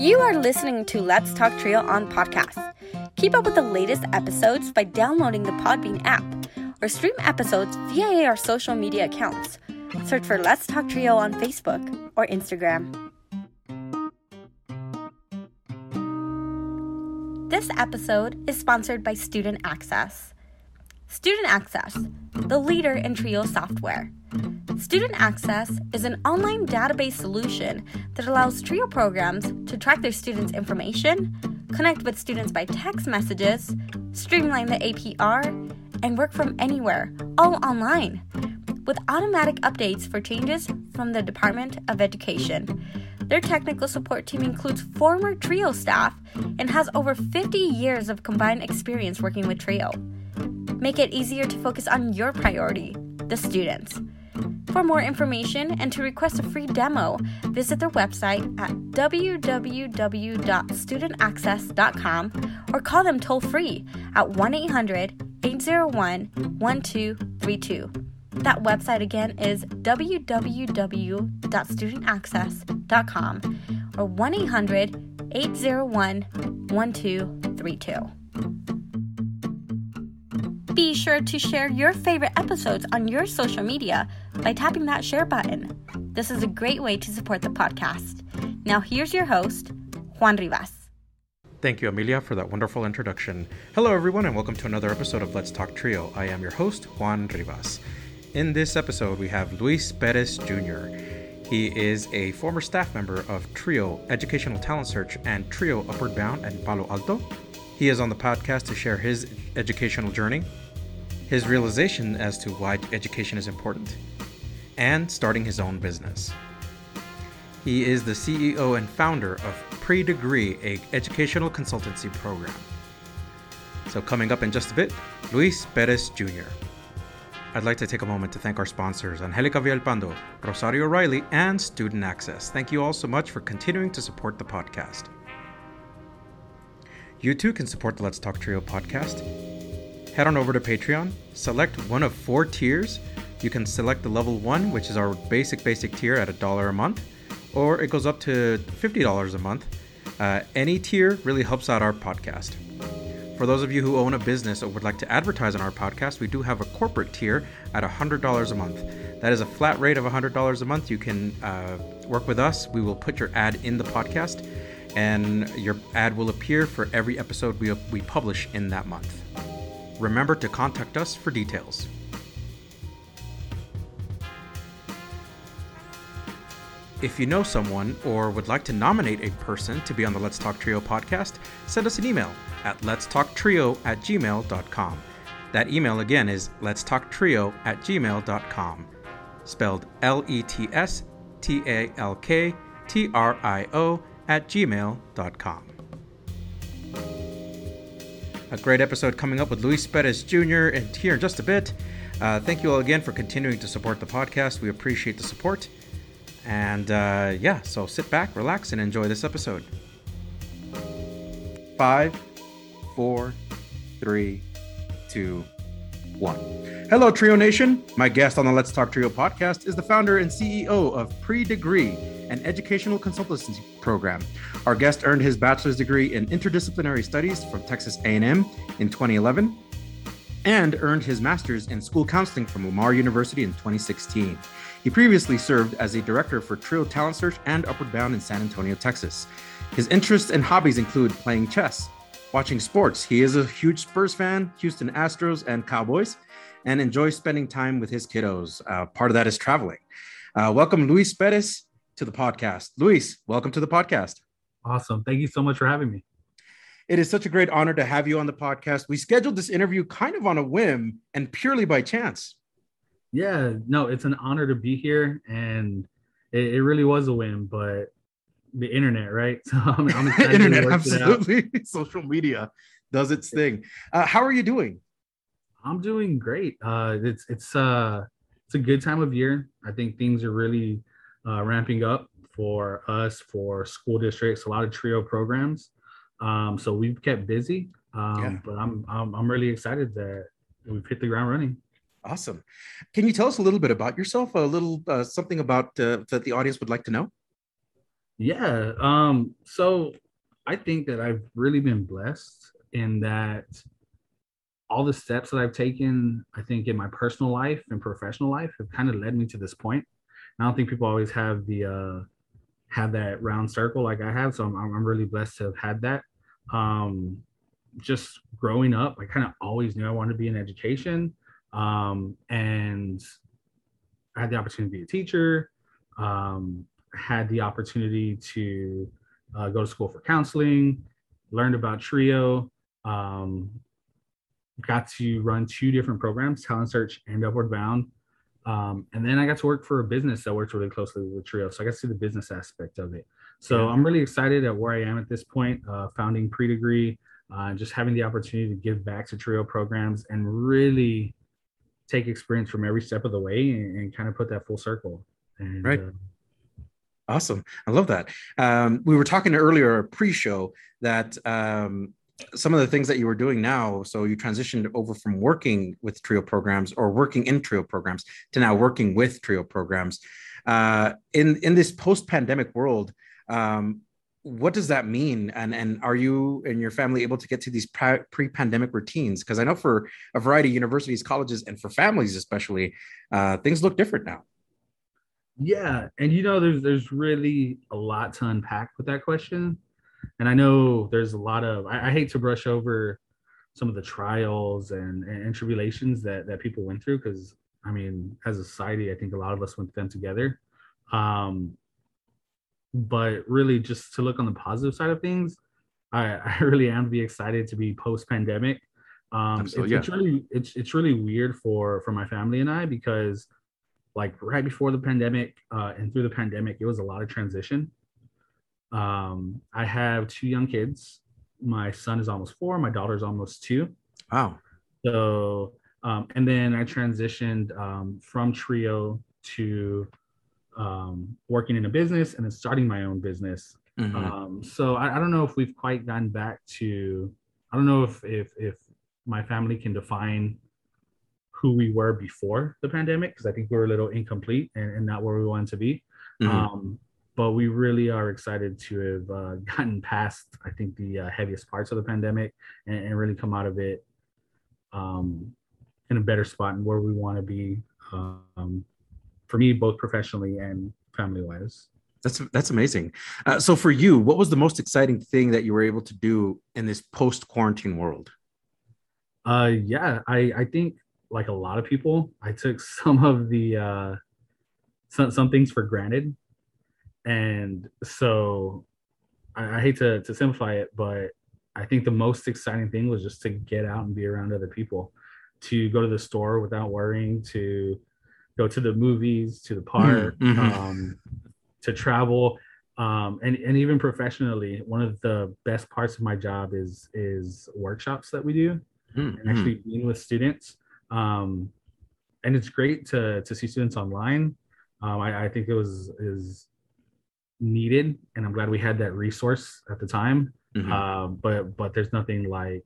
You are listening to Let's Talk Trio on podcast. Keep up with the latest episodes by downloading the Podbean app or stream episodes via our social media accounts. Search for Let's Talk Trio on Facebook or Instagram. This episode is sponsored by Student Access. Student Access, the leader in Trio software. Student Access is an online database solution that allows TRIO programs to track their students' information, connect with students by text messages, streamline the APR, and work from anywhere, all online, with automatic updates for changes from the Department of Education. Their technical support team includes former TRIO staff and has over 50 years of combined experience working with TRIO. Make it easier to focus on your priority, the students. For more information and to request a free demo, visit their website at www.studentaccess.com or call them toll free at 1 800 801 1232. That website again is www.studentaccess.com or 1 800 801 1232. Be sure to share your favorite episodes on your social media by tapping that share button. This is a great way to support the podcast. Now, here's your host, Juan Rivas. Thank you, Amelia, for that wonderful introduction. Hello, everyone, and welcome to another episode of Let's Talk Trio. I am your host, Juan Rivas. In this episode, we have Luis Perez Jr. He is a former staff member of TRIO Educational Talent Search and TRIO Upward Bound at Palo Alto. He is on the podcast to share his educational journey, his realization as to why education is important, and starting his own business. He is the CEO and founder of Pre Degree, a educational consultancy program. So, coming up in just a bit, Luis Perez Jr. I'd like to take a moment to thank our sponsors, Angelica Villalpando, Rosario Riley, and Student Access. Thank you all so much for continuing to support the podcast. You too can support the Let's Talk Trio podcast head on over to Patreon, select one of four tiers. You can select the level one, which is our basic, basic tier at a dollar a month, or it goes up to $50 a month. Uh, any tier really helps out our podcast. For those of you who own a business or would like to advertise on our podcast, we do have a corporate tier at $100 a month. That is a flat rate of $100 a month. You can uh, work with us. We will put your ad in the podcast, and your ad will appear for every episode we, we publish in that month remember to contact us for details. If you know someone or would like to nominate a person to be on the Let's Talk Trio podcast, send us an email at letstalktrio at gmail.com. That email again is letstalktrio at gmail.com, spelled L E T S T A L K T R I O at gmail.com. A great episode coming up with Luis Perez Jr. and here in just a bit. Uh, thank you all again for continuing to support the podcast. We appreciate the support. And uh, yeah, so sit back, relax, and enjoy this episode. Five, four, three, two, one. Hello, Trio Nation. My guest on the Let's Talk Trio podcast is the founder and CEO of Pre Degree, an educational consultancy program. Our guest earned his bachelor's degree in interdisciplinary studies from Texas A&M in 2011 and earned his master's in school counseling from Lamar University in 2016. He previously served as a director for Trio Talent Search and Upward Bound in San Antonio, Texas. His interests and hobbies include playing chess, watching sports. He is a huge Spurs fan, Houston Astros and Cowboys, and enjoys spending time with his kiddos. Uh, part of that is traveling. Uh, welcome, Luis Perez to the podcast. Luis, welcome to the podcast. Awesome. Thank you so much for having me. It is such a great honor to have you on the podcast. We scheduled this interview kind of on a whim and purely by chance. Yeah, no, it's an honor to be here. And it, it really was a whim, but the internet, right? So I'm, I'm internet, absolutely. Social media does its thing. Uh, how are you doing? I'm doing great. Uh, it's it's uh it's a good time of year. I think things are really uh, ramping up for us for school districts. A lot of trio programs. Um, so we've kept busy. Um, yeah. But I'm, I'm I'm really excited that we've hit the ground running. Awesome. Can you tell us a little bit about yourself? A little uh, something about uh, that the audience would like to know. Yeah. Um, so I think that I've really been blessed in that all the steps that I've taken, I think in my personal life and professional life have kind of led me to this point. I don't think people always have the uh have that round circle like I have. So I'm, I'm really blessed to have had that. Um just growing up, I kind of always knew I wanted to be in education. Um and I had the opportunity to be a teacher. Um, had the opportunity to uh, go to school for counseling, learned about Trio, um, got to run two different programs, Talent Search and Upward Bound. Um, and then I got to work for a business that works really closely with Trio. So I got to see the business aspect of it. So yeah. I'm really excited at where I am at this point, uh, founding pre-degree, uh, just having the opportunity to give back to Trio programs and really take experience from every step of the way and, and kind of put that full circle. And, right. Uh, Awesome. I love that. Um, we were talking earlier pre-show that um, some of the things that you were doing now. So you transitioned over from working with Trio programs or working in Trio programs to now working with Trio programs. Uh, in in this post-pandemic world, um, what does that mean? And and are you and your family able to get to these pre-pandemic routines? Because I know for a variety of universities, colleges, and for families especially, uh, things look different now. Yeah, and you know, there's there's really a lot to unpack with that question, and I know there's a lot of I, I hate to brush over some of the trials and, and tribulations that that people went through because I mean, as a society, I think a lot of us went through them together. Um, but really, just to look on the positive side of things, I, I really am be excited to be post pandemic. Um, it's, yeah. it's really it's it's really weird for for my family and I because like right before the pandemic uh, and through the pandemic, it was a lot of transition. Um, I have two young kids. My son is almost four. My daughter is almost two. Wow. So, um, and then I transitioned um, from Trio to um, working in a business and then starting my own business. Mm-hmm. Um, so I, I, don't know if we've quite gotten back to. I don't know if if if my family can define who we were before the pandemic because I think we were a little incomplete and, and not where we wanted to be. Mm-hmm. Um, but we really are excited to have uh, gotten past, I think, the uh, heaviest parts of the pandemic and, and really come out of it um, in a better spot and where we want to be um, for me, both professionally and family wise. That's that's amazing. Uh, so for you, what was the most exciting thing that you were able to do in this post quarantine world? Uh, yeah, I I think like a lot of people, I took some of the uh, some some things for granted, and so I, I hate to to simplify it, but I think the most exciting thing was just to get out and be around other people, to go to the store without worrying, to go to the movies, to the park, mm-hmm. um, to travel. Um, and, and even professionally, one of the best parts of my job is is workshops that we do, mm-hmm. and actually being with students. Um, and it's great to to see students online. Um, I, I think it was is needed, and I'm glad we had that resource at the time. Mm-hmm. Uh, but but there's nothing like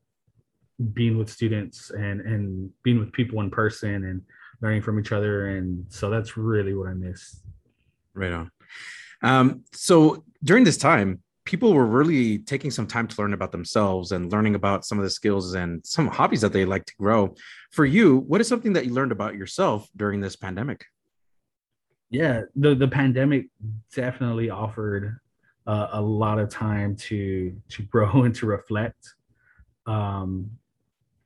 being with students and and being with people in person and learning from each other, and so that's really what I miss. Right on. Um, so during this time, people were really taking some time to learn about themselves and learning about some of the skills and some hobbies that they like to grow. For you, what is something that you learned about yourself during this pandemic? Yeah, the the pandemic definitely offered uh, a lot of time to to grow and to reflect, um,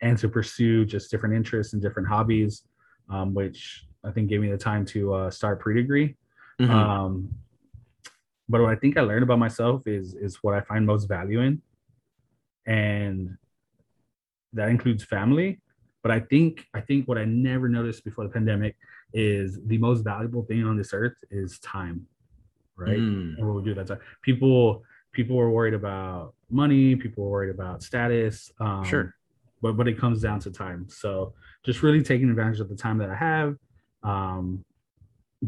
and to pursue just different interests and different hobbies, um, which I think gave me the time to uh, start pre-degree. Mm-hmm. Um, but what I think I learned about myself is is what I find most value in, and that includes family. But I think I think what I never noticed before the pandemic is the most valuable thing on this earth is time, right? Mm. And what we do that time. People people were worried about money. People were worried about status. Um, sure. But but it comes down to time. So just really taking advantage of the time that I have, um,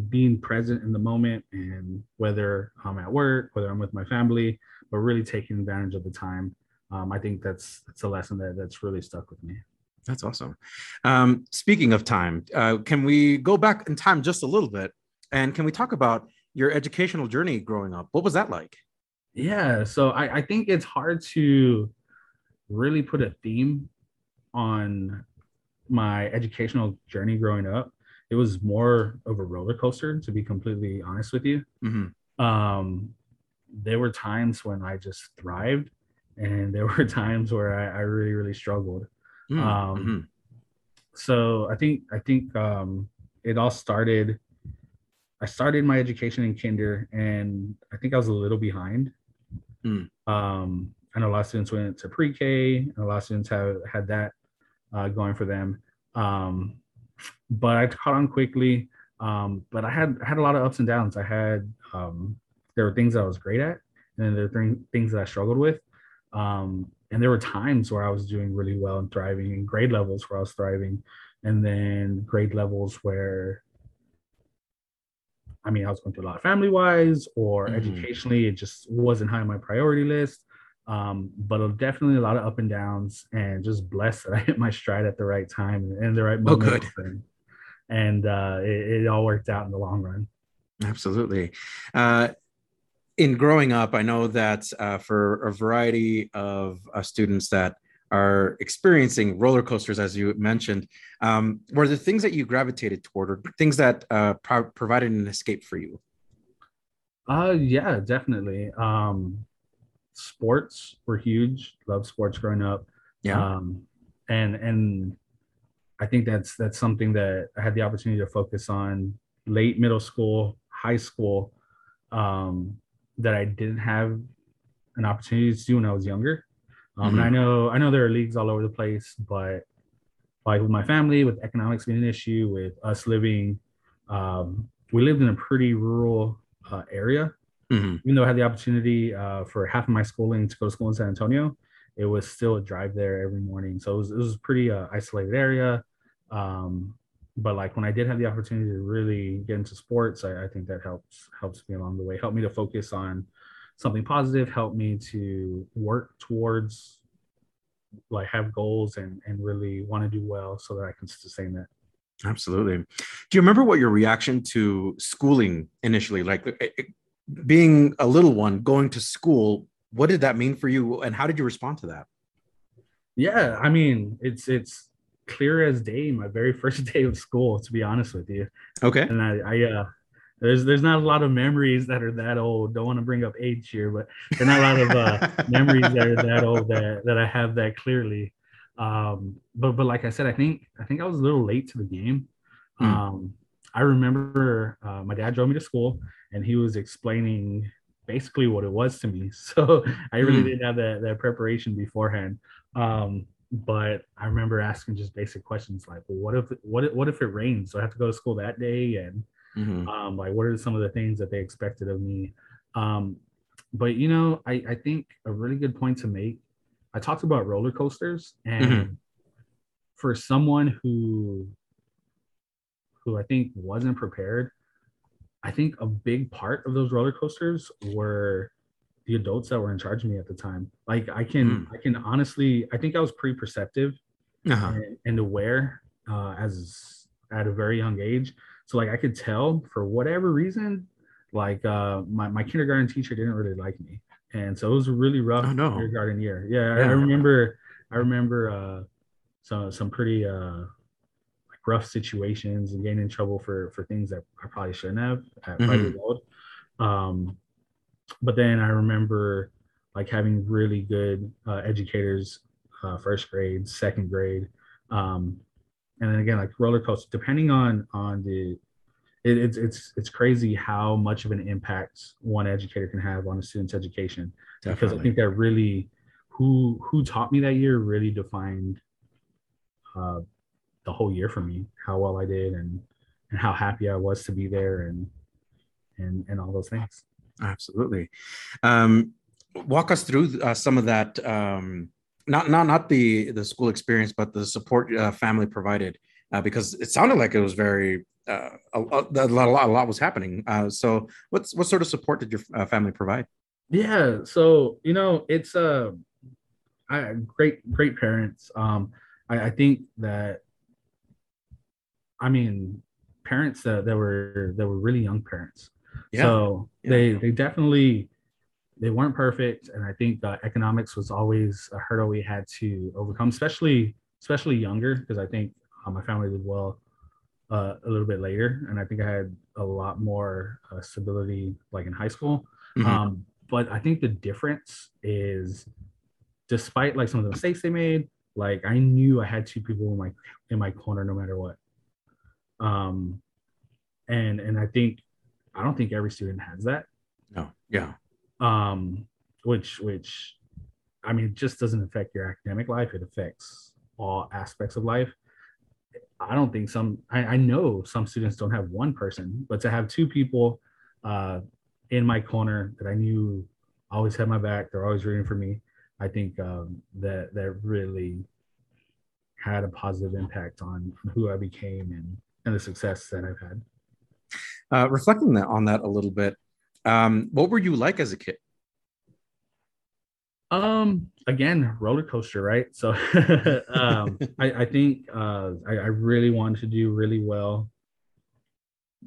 being present in the moment and whether I'm at work, whether I'm with my family, but really taking advantage of the time. Um, I think that's that's a lesson that that's really stuck with me. That's awesome. Um, speaking of time, uh, can we go back in time just a little bit, and can we talk about your educational journey growing up. What was that like? Yeah, so I, I think it's hard to really put a theme on my educational journey growing up. It was more of a roller coaster, to be completely honest with you. Mm-hmm. Um, there were times when I just thrived, and there were times where I, I really, really struggled. Mm-hmm. Um, so I think I think um, it all started. I started my education in kinder, and I think I was a little behind. Mm. Um, I know a lot of students went to pre-K, and a lot of students have had that uh, going for them. Um, but I caught on quickly. Um, but I had had a lot of ups and downs. I had um, there were things I was great at, and then there were th- things that I struggled with. Um, and there were times where I was doing really well and thriving, and grade levels where I was thriving, and then grade levels where I mean, I was going through a lot of family wise or Mhm. educationally, it just wasn't high on my priority list. Um, but definitely a lot of up and downs, and just blessed that I hit my stride at the right time and the right moment. Oh, moment. good. And, and uh, it, it all worked out in the long run. Absolutely. Uh, in growing up, I know that uh, for a variety of uh, students that are experiencing roller coasters, as you mentioned, um, were the things that you gravitated toward, or things that uh, pro- provided an escape for you? Uh, yeah, definitely. Um, sports were huge. Love sports growing up. Yeah. Um, and and I think that's that's something that I had the opportunity to focus on late middle school, high school, um, that I didn't have an opportunity to do when I was younger. Um, And I know I know there are leagues all over the place, but like with my family, with economics being an issue, with us living, um, we lived in a pretty rural uh, area Mhm. even though I had the opportunity uh, for half of my schooling to go to school in San Antonio, it was still a drive there every morning. So it was, it was a pretty uh, isolated area. Um, but like when I did have the opportunity to really get into sports, I, I think that helps helps me along the way. Helped me to focus on something positive. Helped me to work towards like have goals and and really want to do well so that I can sustain that. Absolutely. Do you remember what your reaction to schooling initially, like it- it- being a little one, going to school? What did that mean for you, and how did you respond to that? Yeah, I mean, it's it's clear as day. My very first day of school, to be honest with you. Okay. and I, I uh there's there's not a lot of memories that are that old. Don't want to bring up age here, but there's not a lot of uh, memories that are that old that that I have that clearly. Um, but but like I said, I think I think I was a little late to the game. Hmm. Um, I remember uh, my dad drove me to school, and he was explaining basically what it was to me. So I really Hmm. didn't have that that preparation beforehand. Um, but I remember asking just basic questions like, well, what if what if, what if it rains? Do I have to go to school that day? And Mhm. um, like what are some of the things that they expected of me um, but you know I, I think a really good point to make i talked about roller coasters and Mhm. for someone who who i think wasn't prepared i think a big part of those roller coasters were the adults that were in charge of me at the time like i can i can honestly i think i was pretty perceptive Uh-huh. and, and aware uh, as at a very young age. So like I could tell for whatever reason, like uh, my my kindergarten teacher didn't really like me, and so it was a really rough Oh, no. kindergarten year. Yeah, I- Yeah. I remember. I remember uh, some some pretty uh, like rough situations and getting in trouble for for things that I probably shouldn't have at five Mhm. years old. Um, but then I remember like having really good uh, educators, uh, first grade, second grade, um, and then again like roller coaster. Depending on on the, it, it's it's it's crazy how much of an impact one educator can have on a student's education. Because I think that really, who who taught me that year really defined uh, the whole year for me, how well I did, and and how happy I was to be there, and and and all those things. Absolutely. Um, walk us through uh, some of that. Um, not not not the the school experience, but the support uh, family provided, uh, because it sounded like it was very uh, a, a, a lot a lot a was happening. Uh, so, what's what sort of support did your uh, family provide? Yeah, so you know, it's uh, great great parents. Um, I, I think that, I mean, parents that, that were that were really young parents. Yeah. So Yeah. they they definitely they weren't perfect, and I think uh, economics was always a hurdle we had to overcome, especially especially younger, because I think uh, my family did well uh, a little bit later, and I think I had a lot more uh, stability like in high school. Mhm. Um, but I think the difference is, despite like some of the mistakes they made, like I knew I had two people in my in my corner no matter what. Um, and and I think I don't think every student has that. no. Yeah. Um, which which I mean, it just doesn't affect your academic life. It affects all aspects of life. I don't think some. I, I know some students don't have one person, but to have two people uh, in my corner that I knew always had my back, they're always rooting for me. I think um, that that really had a positive impact on who I became and and the success that I've had. Uh, reflecting that, on that a little bit, um, what were you like as a kid? Um, again, roller coaster, right? So, um, I, I think uh, I, I really wanted to do really well.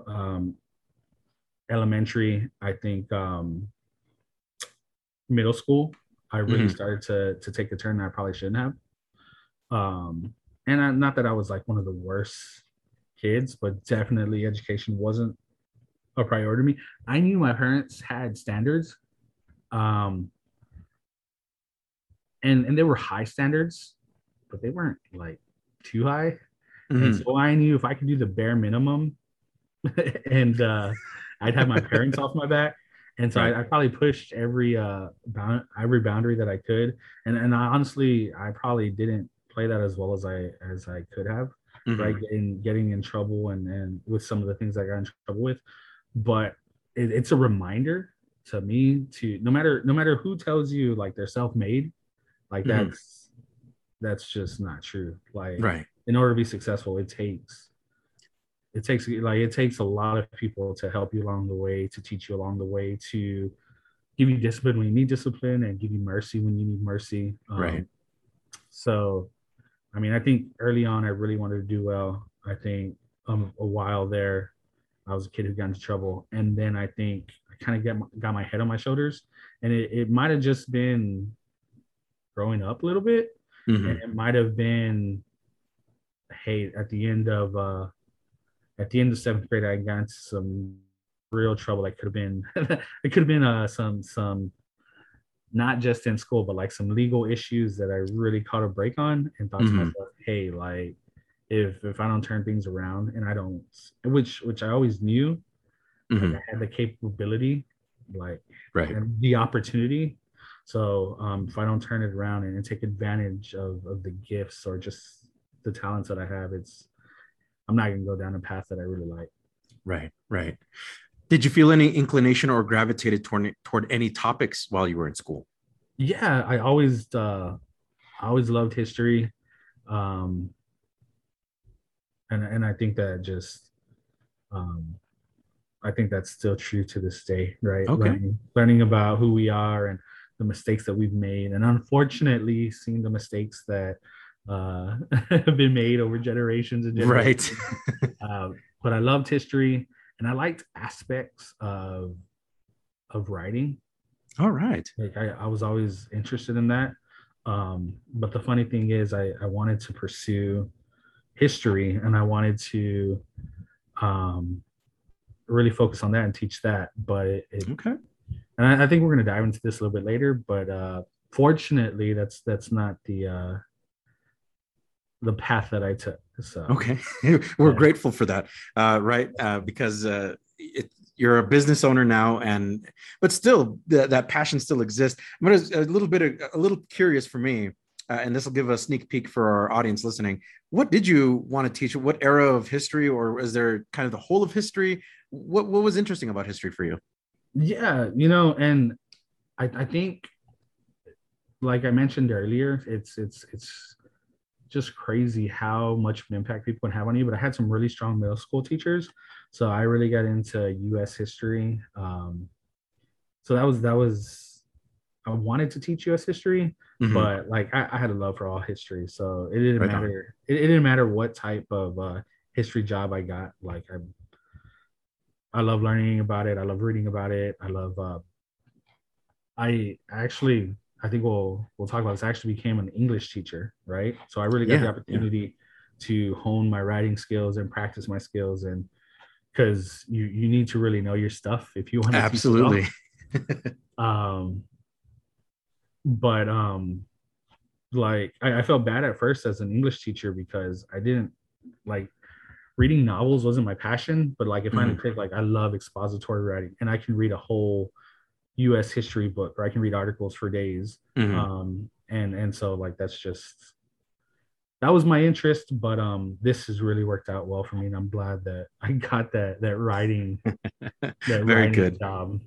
Um, elementary, I think um, middle school, I really Mhm. started to to take a turn that I probably shouldn't have. Um, and I, not that I was like one of the worst kids, but definitely education wasn't a priority to me. I knew my parents had standards. Um, and and they were high standards, but they weren't like too high. And Mhm. so I knew if I could do the bare minimum, and uh, I'd have my parents off my back. And so. I, I probably pushed every uh bound, every boundary that I could. And and I, honestly, I probably didn't play that as well as I as I could have. Mhm. Right, getting getting in trouble and and with some of the things I got in trouble with. But it, it's a reminder to me to no matter no matter who tells you like they're self-made, like Mhm. that's that's just not true. Like Right. in order to be successful, it takes it takes like it takes a lot of people to help you along the way, to teach you along the way, to give you discipline when you need discipline, and give you mercy when you need mercy. Um, Right. So, I mean, I think early on, I really wanted to do well. I think um, a while there, I was a kid who got into trouble, and then I think I kind of got my, got my head on my shoulders, and it, it might have just been growing up a little bit, Mhm. and it might have been hey at the end of uh at the end of seventh grade i got into some real trouble that could have been it could have been uh some some not just in school but like some legal issues that i really caught a break on and thought to Mhm. myself hey like if if i don't turn things around and i don't which which i always knew Mhm. i had the capability like Right. and the opportunity. So um, if I don't turn it around and, take advantage of, of the gifts or just the talents that I have, it's I'm not gonna go down a path that I really like. Right. Right. Did you feel any inclination or gravitated toward toward any topics while you were in school? Yeah, I always uh, I always loved history, um, and and I think that just um, I think that's still true to this day, right? Okay. Learning, learning about who we are and the mistakes that we've made, and unfortunately, seeing the mistakes that uh, have been made over generations and Right. generations. uh, but I loved history, and I liked aspects of of writing. All right. Like I, I was always interested in that. Um, but the funny thing is, I, I wanted to pursue history, and I wanted to um, really focus on that and teach that. But it, it Okay. and I, I think we're going to dive into this a little bit later. But uh, fortunately, that's that's not the uh, the path that I took. So Okay. We're Yeah. grateful for that. Uh, right. Uh, because uh, it, you're a business owner now and but still th- that passion still exists. I'm gonna a little bit of, a little curious for me, uh, and this will give a sneak peek for our audience listening. What did you want to teach? What era of history, or is there kind of the whole of history? What what was interesting about history for you? Yeah, you know, and I, I think, like I mentioned earlier, it's it's it's just crazy how much of an impact people can have on you. But I had some really strong middle school teachers, so I really got into U.S. history. Um, so that was that was I wanted to teach U.S. history, Mhm. but like I, I had a love for all history, so it didn't Right matter. It, it didn't matter what type of uh, history job I got. Like I, I love learning about it. I love reading about it. I love. Uh, I actually, I think we'll we'll talk about this. I actually became an English teacher, right? So I really got Yeah, the yeah. opportunity to hone my writing skills and practice my skills, and because you you need to really know your stuff if you want to Absolutely. um but um like I, I felt bad at first as an english teacher because i didn't like reading novels wasn't my passion but like if finally Mhm. clicked like i love expository writing and i can read a whole us history book or i can read articles for days Mhm. um and and so like that's just that was my interest but um this has really worked out well for me and i'm glad that i got that that writing that Very writing good. job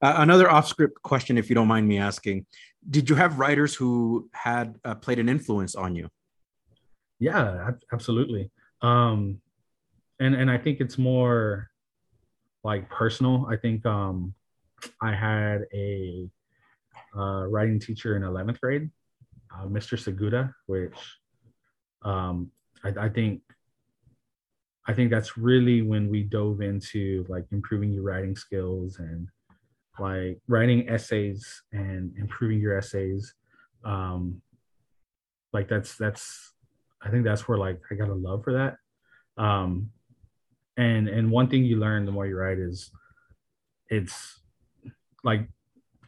Uh, another off-script question, if you don't mind me asking: Did you have writers who had uh, played an influence on you? yeah ab- absolutely um and and i think it's more like personal i think um i had a uh, writing teacher in 11th grade uh, mr seguda which um I, I think i think that's really when we dove into like improving your writing skills and like writing essays and improving your essays. Um like that's that's i think that's where like i got a love for that. Um and and one thing you learn the more you write is it's like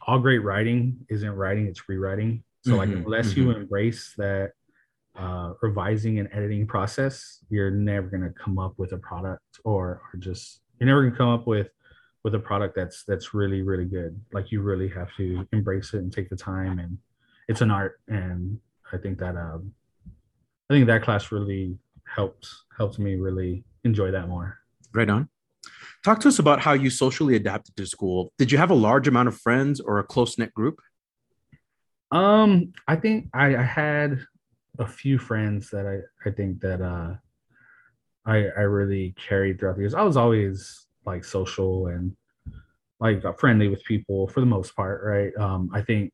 all great writing isn't writing it's rewriting. So like Mhm, unless you embrace that uh revising and editing process you're never going to come up with a product or or just you're never going to come up with with a product that's that's really really good. Like you really have to embrace it and take the time and it's an art and i think that um i think that class really helped helped me really enjoy that more. Right on. Talk to us about how you socially adapted to school. Did you have a large amount of friends or a close knit group? um i think i, I had a few friends that i i think that uh i i really carried throughout the years i was always like social and like friendly with people for the most part right um i think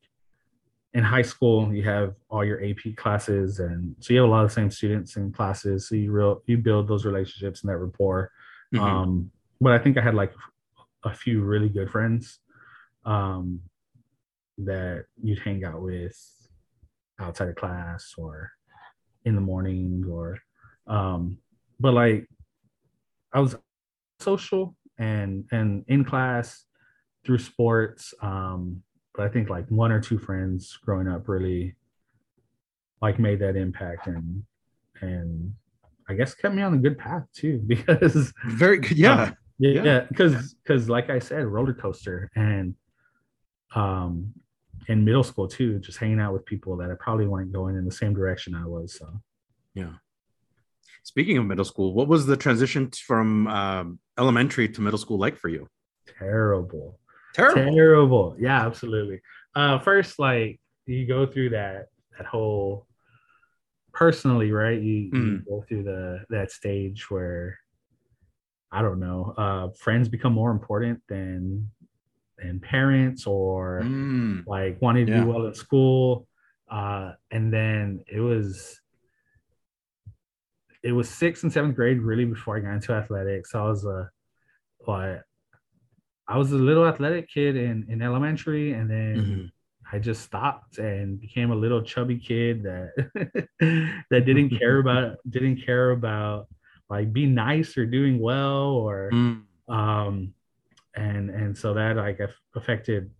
in high school you have all your ap classes and so you have a lot of the same students in classes so you real you build those relationships and that rapport Mhm. um but i think i had like a few really good friends um that you'd hang out with outside of class or in the morning or um but like i was social and and in class through sports um but i think like one or two friends growing up really like made that impact and and i guess kept me on a good path too because Very good. Yeah. Yeah, Yeah. because because like I said, roller coaster and um in middle school too, just hanging out with people that I probably weren't going in the same direction I was. So yeah. Speaking of middle school, what was the transition from um, elementary to middle school like for you? terrible. Terrible. Terrible. Yeah, absolutely. Uh first, like you go through that that whole personally, right? You, you Mhm. go through the that stage where I don't know, uh friends become more important than than parents or Mm. like wanting to Yeah. do well in school. Uh, and then it was it was sixth and seventh grade really before I got into athletics. I was a like I was a little athletic kid in, in elementary and then Mhm. I just stopped and became a little chubby kid that that didn't care about didn't care about like being nice or doing well or Mm. um and and so that like affected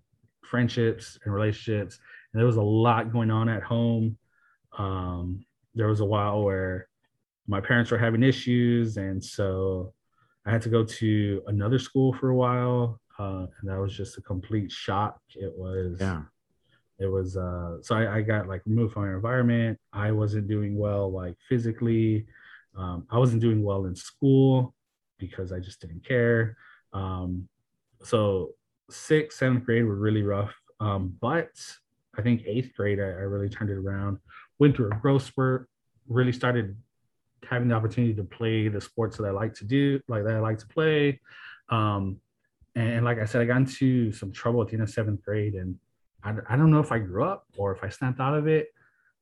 friendships and relationships. And there was a lot going on at home. Um there was a while where my parents were having issues and so i had to go to another school for a while uh and that was just a complete shock. It was Yeah. it was uh so I, I got like removed from my environment. I wasn't doing well like physically um, i wasn't doing well in school because i just didn't care. Um so sixth seventh grade were really rough. Um but i think eighth grade I, I really turned it around went through a growth spurt really started having the opportunity to play the sports that i like to do like that i like to play. Um and, like i said i got into some trouble at the end of seventh grade and I, I don't know if I grew up or if I snapped out of it,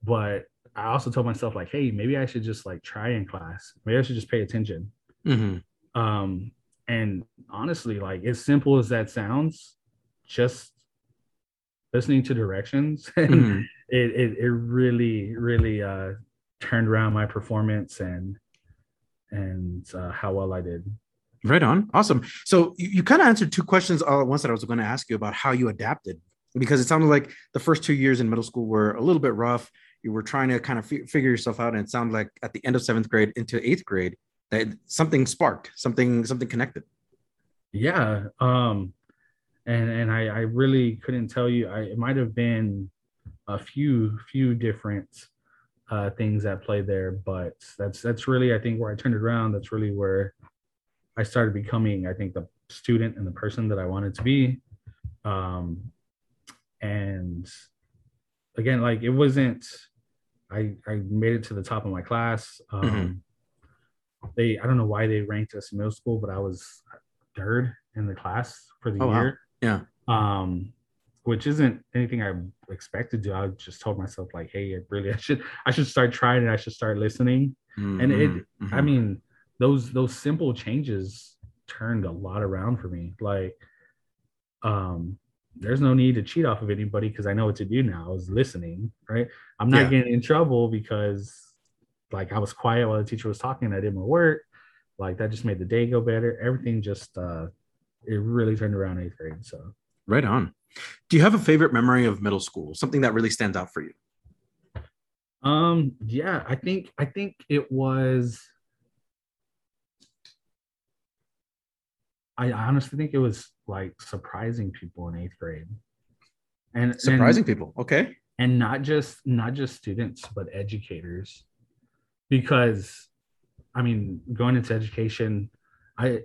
but I also told myself like, hey, maybe I should just like try in class. Maybe I should just pay attention. Mhm. Um, and honestly, like as simple as that sounds, just listening to directions and Mhm. it, it it really really uh turned around my performance and and uh, how well I did. Right on. Awesome. So you, you kind of answered two questions all at once that I was going to ask you about how you adapted, because it sounded like the first two years in middle school were a little bit rough. You were trying to kind of fi- figure yourself out, and it sounded like at the end of seventh grade into eighth grade that something sparked, something something connected. Yeah. Um and and I, I really couldn't tell you I it might have been a few few different uh things at play there, but that's that's really I think where I turned around. That's really where I started becoming, I think, the student and the person that I wanted to be. Um and again, like it wasn't I I made it to the top of my class. Um Mhm. they I don't know why they ranked us in middle school, but I was third in the class for the Oh, wow. year. Yeah. Um, which isn't anything I expected to. I just told myself like, hey, I really I should I should start trying and I should start listening. And it- Mhm. I mean, those those simple changes turned a lot around for me. Like, um, there's no need to cheat off of anybody because I know what to do now. I was listening, right? I'm not Yeah. getting in trouble because like I was quiet while the teacher was talking. I did my work. Like that just made the day go better. Everything just uh it really turned around eighth grade. So right on. Do you have a favorite memory of middle school? Something that really stands out for you? um yeah, I think I think it was I honestly think it was like surprising people in eighth grade. And Surprising and, people. Okay. and not just not just students, but educators. Because I mean, going into education, I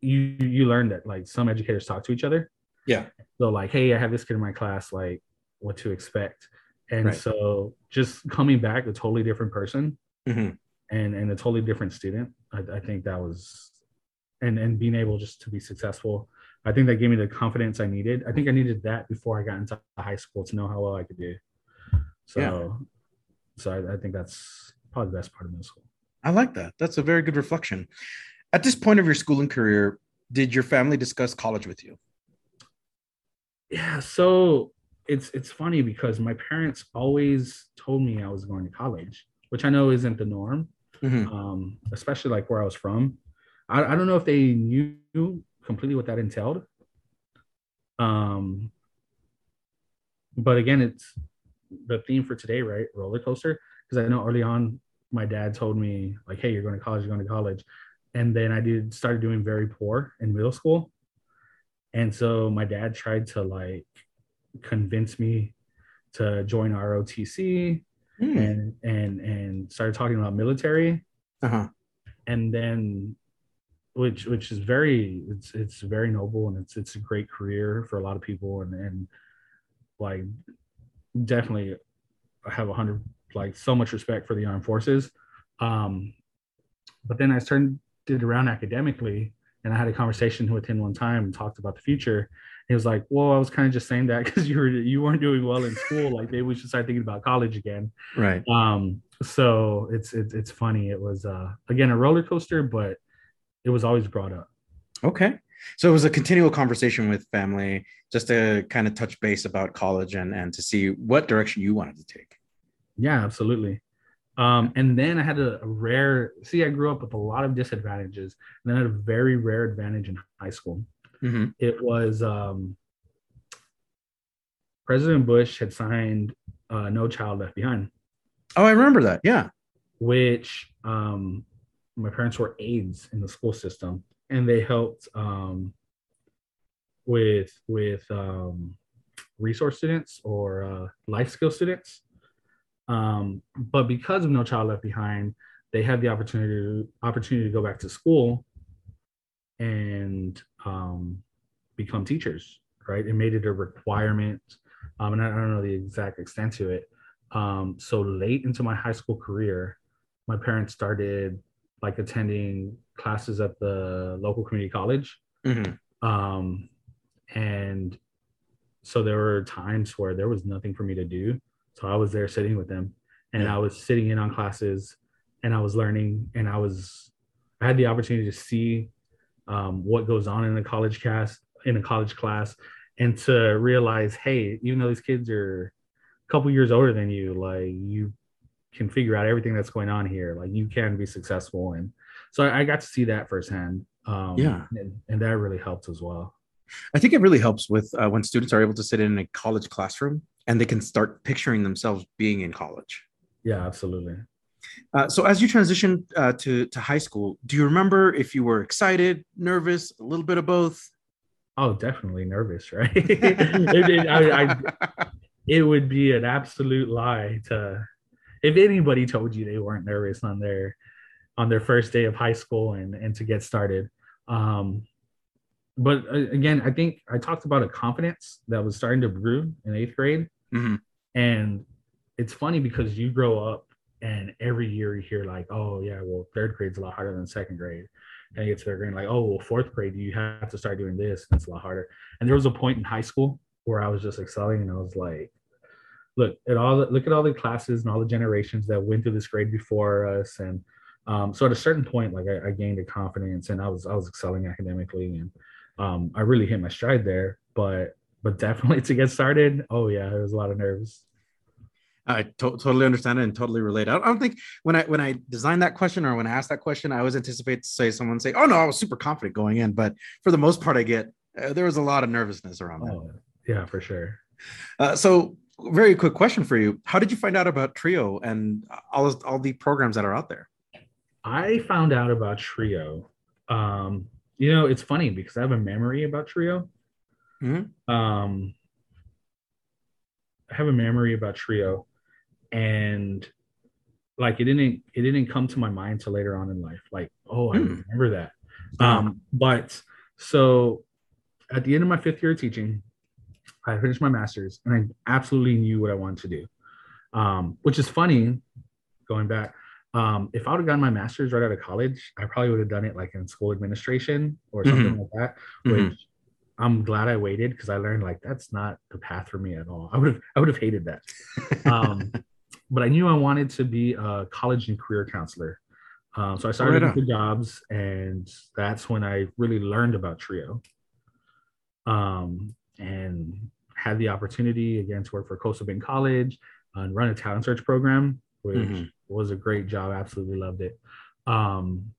you you learn that like some educators talk to each other. Yeah. So like, hey, I have this kid in my class, like what to expect. And Right. so just coming back a totally different person Mhm. and and a totally different student, I, I think that was and and being able just to be successful. I think that gave me the confidence I needed. I think I needed that before I got into high school to know how well I could do. So Yeah. so I, I think that's probably the best part of middle school. I like that. That's a very good reflection. At this point of your schooling career, did your family discuss college with you? Yeah, so it's it's funny because my parents always told me I was going to college, which I know isn't the norm, Mhm. um, especially like where I was from. I, I don't know if they knew completely what that entailed. Um, but again, it's the theme for today, right? Roller coaster. Because I know early on, my dad told me like, "Hey, you're going to college. You're going to college," and then I did started doing very poor in middle school, and so my dad tried to like convince me to join ROTC Hmm. and and and started talking about military Uh-huh. and then which which is very it's it's very noble and it's it's a great career for a lot of people. And and like definitely I have a hundred like so much respect for the armed forces. Um but then I turned it around academically and I had a conversation with him one time and talked about the future. He was like well I was kind of just saying that because you were you weren't doing well in school. Like maybe we should start thinking about college again. Right. um so it's it's it's funny. It was uh again a roller coaster but it was always brought up Okay. So it was a continual conversation with family just to kind of touch base about college and, and to see what direction you wanted to take. yeah absolutely um and then i had a, a rare see i grew up with a lot of disadvantages and then I had a very rare advantage in high school Mhm. it was um president bush had signed uh, no child left behind Oh, I remember that. Yeah. which um, my parents were aides in the school system, and they helped um, with with um, resource students or uh, life skill students. Um, but because of No Child Left Behind, they had the opportunity opportunity to go back to school and um, become teachers. Right, it made it a requirement, um, and I, I don't know the exact extent to it. Um, so late into my high school career, my parents started like attending classes at the local community college. Mhm. Um, and so there were times where there was nothing for me to do. So I was there sitting with them and Yeah. I was sitting in on classes and I was learning and I was, I had the opportunity to see um, what goes on in a college class in a college class and to realize hey even though these kids are a couple years older than you like you can figure out everything that's going on here like you can be successful and so i, I got to see that firsthand um, Yeah. and, and that really helped as well I think it really helps with uh, when students are able to sit in a college classroom and they can start picturing themselves being in college. yeah absolutely Uh, so as you transitioned uh, to to high school, do you remember if you were excited, nervous, a little bit of both? oh definitely nervous right it, it- I- I- it would be an absolute lie to if anybody told you they weren't nervous on their on their first day of high school and and to get started um but uh, again i think i talked about a confidence that was starting to brew in eighth grade. Mhm. and it's funny because you grow up and every year you hear like oh yeah well third grade's a lot harder than second grade. And you get to third grade like oh well fourth grade you have to start doing this and it's a lot harder. And there was a point in high school where i was just excelling and i was like look at all the, look at all the classes and all the generations that went through this grade before us and um, so at a certain point like I, I gained a confidence and i was i was excelling academically and um, i really hit my stride there but but definitely to get started oh yeah there was a lot of nerves I to- totally understand it and totally relate. I don't, I don't think when I when I designed that question or when I asked that question, I always anticipate to say someone say, "Oh no, I was super confident going in," but for the most part, I get uh, there was a lot of nervousness around that. oh yeah for sure Uh, so, very quick question for you: How did you find out about Trio and all all the programs that are out there? I found out about Trio. Um, you know, it's funny because I have a memory about Trio. Mhm. Um, I have a memory about Trio, and like it didn't it didn't come to my mind till later on in life. Like, oh, I Hmm. remember that. Um, but so at the end of my fifth year of teaching, I finished my master's, and I absolutely knew what I wanted to do. Um, which is funny, going back. Um, if I would have gotten my master's right out of college, I probably would have done it like in school administration or something like that. Mhm. Which I'm glad I waited because I learned like that's not the path for me at all. I would have I would have hated that. Um, but I knew I wanted to be a college and career counselor. Um, so I started Right looking for jobs, and that's when I really learned about Trio. Um, and had the opportunity again to work for Coastal Bend College and run a talent search program, which Mhm. was a great job. Absolutely loved it. Um,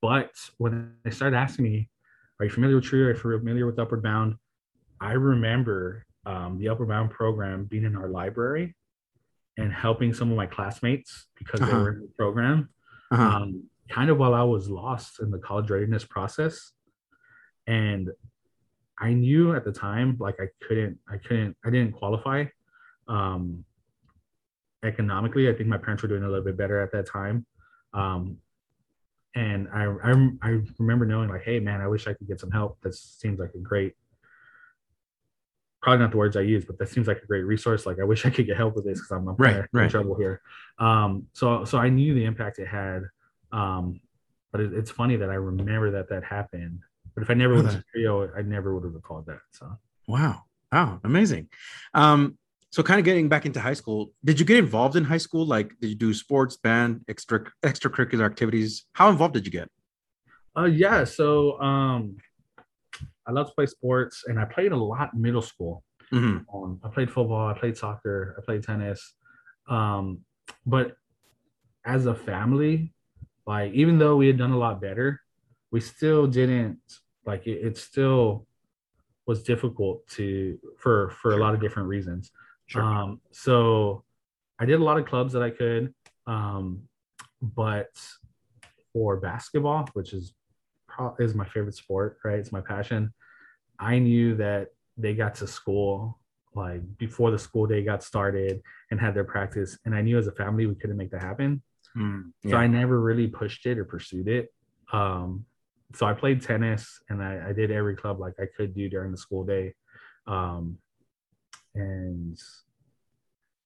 but when they started asking me, "Are you familiar with Trio? Are you familiar with Upward Bound?" I remember um, the Upward Bound program being in our library and helping some of my classmates because they Uh-huh. were in the program. Uh-huh. Um, kind of while I was lost in the college readiness process, and I knew at the time like I couldn't, I couldn't, I didn't qualify. Um, economically, I think my parents were doing a little bit better at that time. Um, and I, I, I remember knowing like, hey man, I wish I could get some help. This seems like a great, probably not the words I use, but that seems like a great resource. Like I wish I could get help with this because I'm, I'm Right, right. in trouble here. Um, so so I knew the impact it had. Um, but it, it's funny that I remember that that happened. But if I never went to trio, I never would have recalled that. So Wow. Wow. Amazing. Um, so kind of getting back into high school, did you get involved in high school? Like, did you do sports, band, extra extracurricular activities? How involved did you get? Uh, yeah. So um, I love to play sports, and I played a lot in middle school. Mhm. Um, I played football, I played soccer, I played tennis. Um, but as a family, like even though we had done a lot better, we still didn't like it. It still was difficult to for for a lot of different reasons. Sure. Um, so I did a lot of clubs that I could, um, but for basketball, which is pro- is my favorite sport, right? It's my passion. I knew that they got to school like before the school day got started and had their practice, and I knew as a family we couldn't make that happen. Mm, So. I never really pushed it or pursued it. Um, so I played tennis and I, I did every club like I could do during the school day. Um, and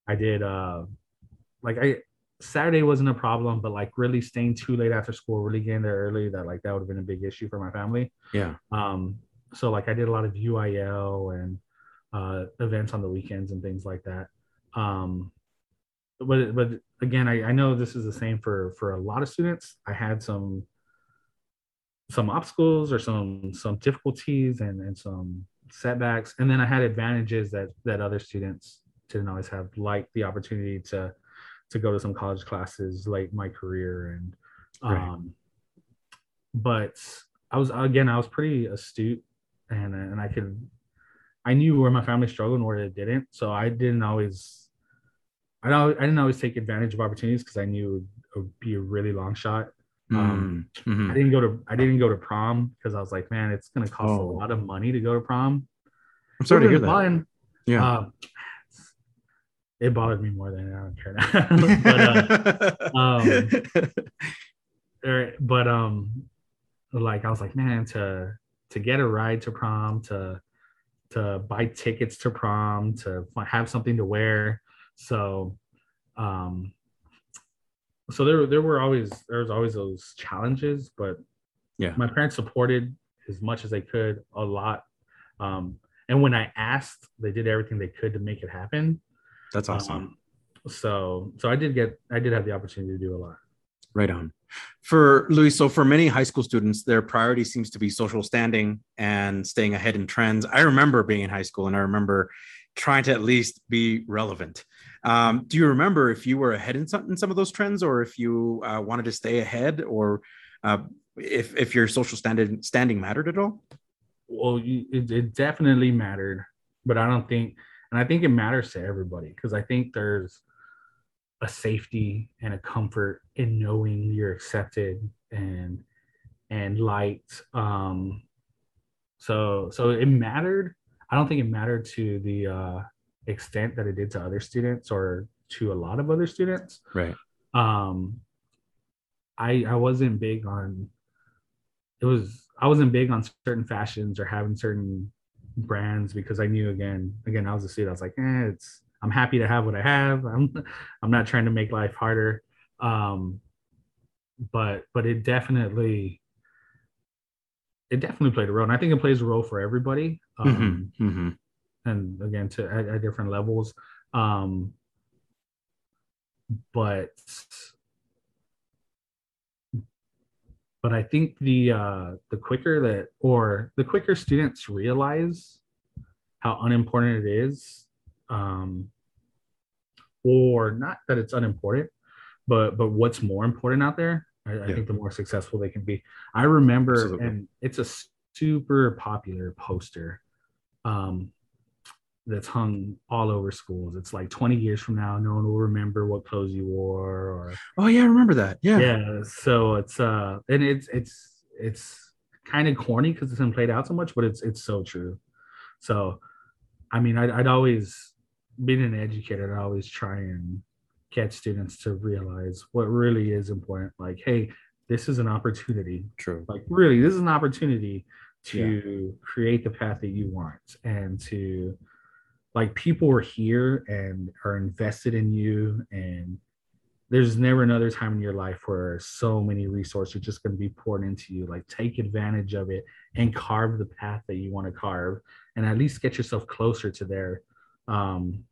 I did uh like I Saturday wasn't a problem, but like really staying too late after school, really getting there early, that like that would have been a big issue for my family. yeah. Um, so like I did a lot of UIL and uh, events on the weekends and things like that. Um, but but again, I, I know this is the same for for a lot of students. I had some some obstacles or some some difficulties and and some setbacks. And then i had advantages that that other students didn't always have like the opportunity to to go to some college classes late in my career. And Right. um but i was again i was pretty astute and and i could i knew where my family struggled and where it didn't. So i didn't always i don't i didn't always take advantage of opportunities because i knew it would be a really long shot um, Mm, mhm. I didn't go to I didn't go to prom because I was like, man, it's gonna cost Oh. a lot of money to go to prom. I'm sorry to hear was that. fun. Yeah. Uh, it bothered me more than I don't care now. but uh, um, er, but um, like I was like, man, to to get a ride to prom, to to buy tickets to prom, to have something to wear. So, um, so there there were always there was always those challenges, but Yeah. my parents supported as much as they could, a lot. Um, and when I asked, they did everything they could to make it happen. That's awesome. Um, so so I did get I did have the opportunity to do a lot. Right on. For Luis, so for many high school students, their priority seems to be social standing and staying ahead in trends. I remember being in high school and I remember trying to at least be relevant. Um, do you remember if you were ahead in some, in some of those trends or if you uh, wanted to stay ahead or uh, if, if your social standing, standing mattered at all? Well, you, it, it definitely mattered, but I don't think, and I think it matters to everybody because I think there's a safety and a comfort in knowing you're accepted and and liked. Um, so so it mattered. I don't think it mattered to the uh, extent that it did to other students or to a lot of other students. Right. um i i wasn't big on it was i wasn't big on certain fashions or having certain brands because i knew again again i was a student i was like eh, it's i'm happy to have what i have i'm i'm not trying to make life harder um but but it definitely it definitely played a role and i think it plays a role for everybody um Mhm, mhm. And again to at, at different levels um but but i think the uh the quicker that or the quicker students realize how unimportant it is um or not that it's unimportant but but what's more important out there i, I Yeah. think the more successful they can be i remember Absolutely. and it's a super popular poster um that's hung all over schools it's like 20 years from now no one will remember what clothes you wore or Oh yeah, I remember that. Yeah. yeah so it's uh and it's it's it's kind of corny because it's been played out so much but it's it's so true so i mean I'd, I'd always being an educator i always try and get students to realize what really is important like hey this is an opportunity True. like really this is an opportunity to create the path that you want and to like people are here and are invested in you and there's never another time in your life where so many resources are just going to be poured into you like take advantage of it and carve the path that you want to carve and at least get yourself closer to there um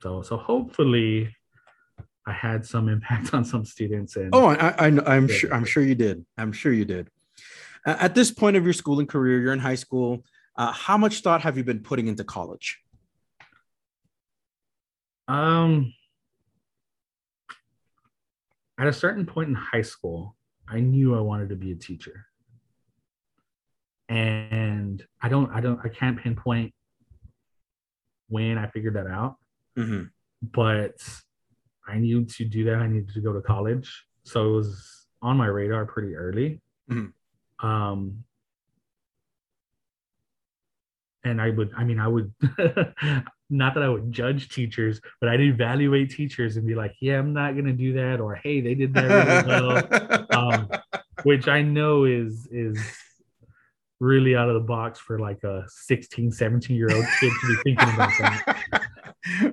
so so hopefully i had some impact on some students and Oh, I, I, I'm sure. I'm sure you did. I'm sure you did. At this point of your schooling career, you're in high school. Uh, how much thought have you been putting into college? Um, at a certain point in high school, I knew I wanted to be a teacher. And I don't, I don't, I can't pinpoint when I figured that out, Mhm. but I knew to do that, I needed to go to college. So it was on my radar pretty early. Mhm. Um, and I would, I mean, I would, not that I would judge teachers, but I'd evaluate teachers and be like, yeah, I'm not going to do that. Or, hey, they did that really well. Um, which I know is, is really out of the box for like a 16, 17 year old kid to be thinking about that.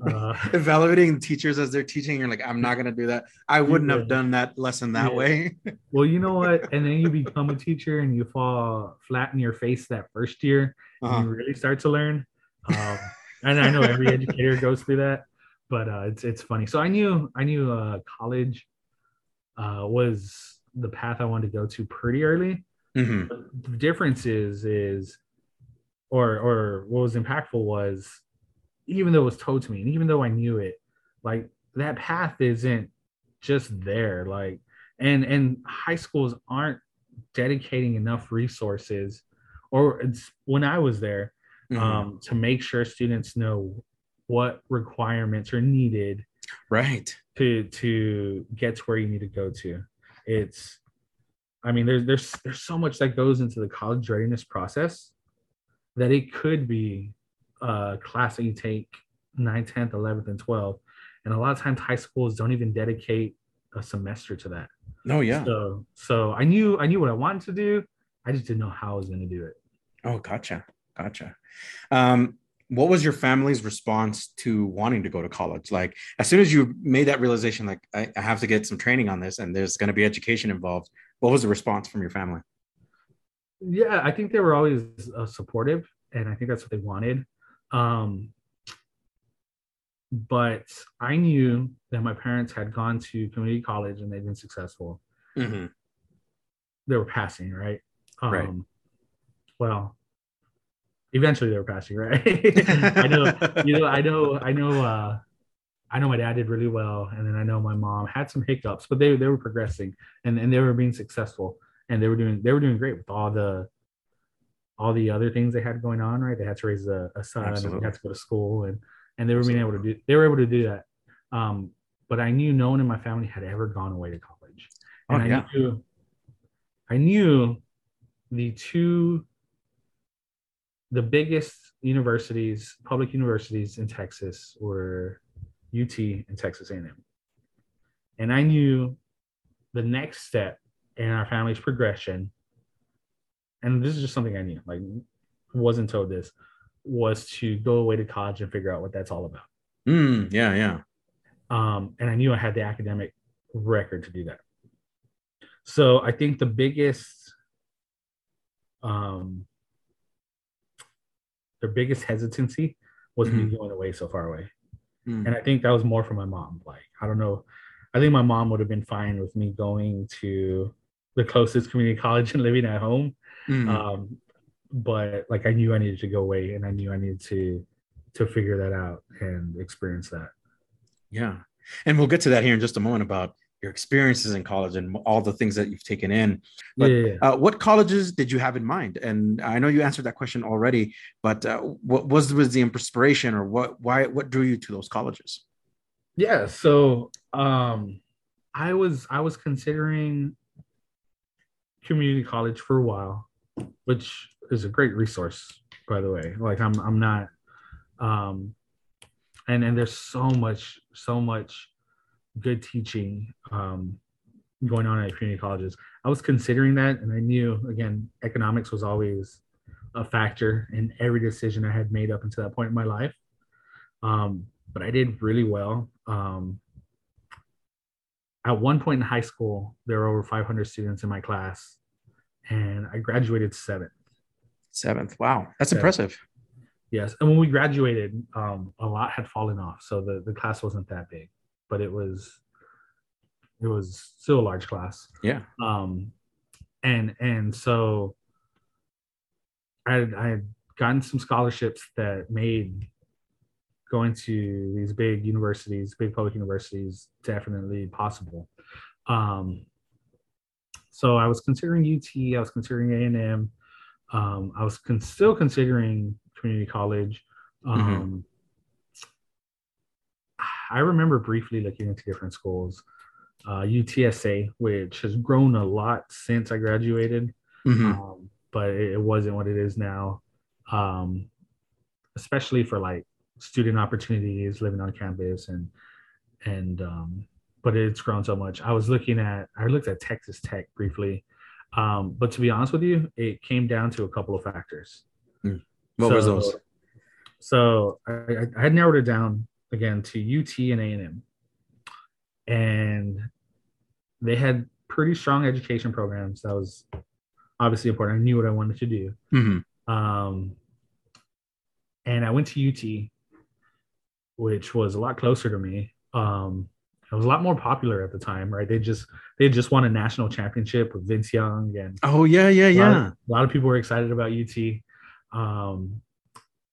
Uh, Evaluating teachers as they're teaching, you're like, I'm not gonna do that. I wouldn't Yeah. have done that lesson that Yeah. way. well, you know what? And then you become a teacher and you fall flat in your face that first year. and Uh-huh. you really start to learn. Um, and I know every educator goes through that, but uh, it's it's funny. So I knew I knew uh, college uh, was the path I wanted to go to pretty early. hmm the difference is is or or what was impactful was even though it was told to me and even though i knew it like that path isn't just there like and and high schools aren't dedicating enough resources or it's when i was there Mhm. um, to make sure students know what requirements are needed right. to to get to where you need to go to. It's, I mean, there's there's there's so much that goes into the college readiness process that it could be a class that you take 9th, 10th, 11th, and 12th. And a lot of times high schools don't even dedicate a semester to that. No, yeah. So so I knew I knew what I wanted to do. I just didn't know how I was going to do it. Oh, gotcha. Gotcha. Um, what was your family's response to wanting to go to college? Like, as soon as you made that realization, like, I, I have to get some training on this and there's going to be education involved, what was the response from your family? yeah i think they were always uh, supportive and i think that's what they wanted um but i knew that my parents had gone to community college and they'd been successful Mm-hmm. they were passing right um Right. well eventually they were passing right? I know you know i know i know uh i know my dad did really well and then i know my mom had some hiccups but they they were progressing and and they were being successful and they were doing they were doing great with all the all the other things they had going on right? They had to raise a, a son and they had to go to school and and they were being able to do they were able to do that. Um but i knew no one in my family had ever gone away to college. Oh, and I knew I knew the two the biggest universities, public universities in Texas were UT and Texas A&M. And I knew the next step in our family's progression and this is just something I knew, like wasn't told this was to go away to college and figure out what that's all about. Mm, yeah, yeah. Um, and I knew I had the academic record to do that. So I think the biggest, um, their biggest hesitancy was me going away so far away, Mm. and I think that was more for my mom. Like I don't know, I think my mom would have been fine with me going to the closest community college and living at home. Mm. Um, but like I knew I needed to go away, and I knew I needed to to figure that out and experience that. Yeah. And we'll get to that here in just a moment about your experiences in college and all the things that you've taken in. But yeah, yeah, yeah. uh, what colleges did you have in mind? And I know you answered that question already, but uh, what was, was the inspiration or what, why, what drew you to those colleges? yeah so um i was i was considering community college for a while which is a great resource by the way like i'm i'm not um and and there's so much so much good teaching um going on at community colleges i was considering that and i knew again economics was always a factor in every decision i had made up until that point in my life um but i did really well um at one point in high school there were over 500 students in my class and i graduated seventh Seventh. Wow. That's Yeah. impressive. Yes, and when we graduated, um, a lot had fallen off, so the the class wasn't that big, but it was it was still a large class. Yeah. Um, and and so I had, I had gotten some scholarships that made going to these big universities, big public universities, definitely possible. Um, so I was considering UT, I was considering A and M, um, I was con- still considering community college. Um, I remember briefly looking into different schools. Uh, UTSA, which has grown a lot since I graduated, Mhm. um, but it, it wasn't what it is now. Um, especially for like student opportunities, living on campus, and and um, but it's grown so much. I was looking at I looked at Texas Tech briefly, um, but to be honest with you, it came down to a couple of factors. What was So- those? So I- I had narrowed it down again to UT and A and M, and they had pretty strong education programs. That was obviously important. I knew what I wanted to do. Mhm. Um, and I went to UT, which was a lot closer to me. Um, it was a lot more popular at the time, right? They just they just won a national championship with Vince Young and oh yeah yeah a lot yeah of, a lot of people were excited about UT. Um,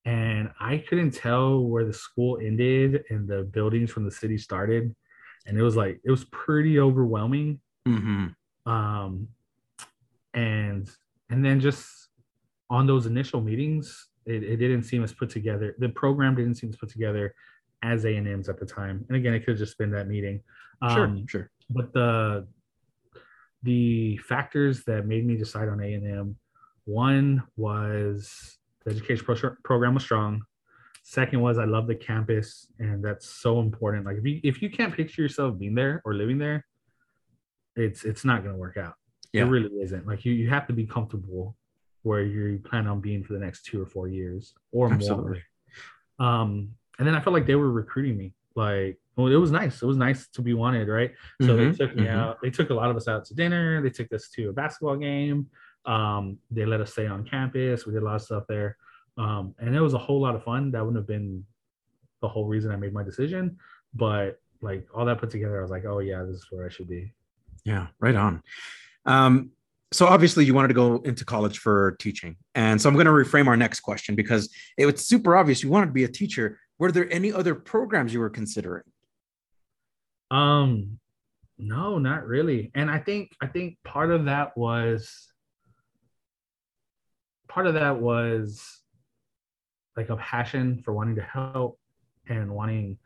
and I couldn't tell where the school ended and the buildings from the city started. And it was like it was pretty overwhelming. hmm Um, and and then just on those initial meetings, it, it didn't seem as put together. The program didn't seem as put together as A and M's at the time. And again, it could have just been that meeting. sure Um, sure but the the factors that made me decide on A and M, one was the education pro- program was strong. Second was I love the campus, and that's so important. Like if you if you can't picture yourself being there or living there, it's it's not going to work out. Yeah. It really isn't. Like you you have to be comfortable where you plan on being for the next two or four years or Absolutely. more. Um, and then I felt like they were recruiting me. Like, well, it was nice. It was nice to be wanted, right? So Mhm, they took me mhm. out. They took a lot of us out to dinner. They took us to a basketball game. Um, they let us stay on campus. We did a lot of stuff there, um, and it was a whole lot of fun. That wouldn't have been the whole reason I made my decision, but like all that put together, I was like, oh yeah, this is where I should be. Yeah, right on. Um, so obviously you wanted to go into college for teaching. And so I'm going to reframe our next question because it was super obvious you wanted to be a teacher. Were there any other programs you were considering? Um, no, not really. And I think I think part of that was part of that was like a passion for wanting to help and wanting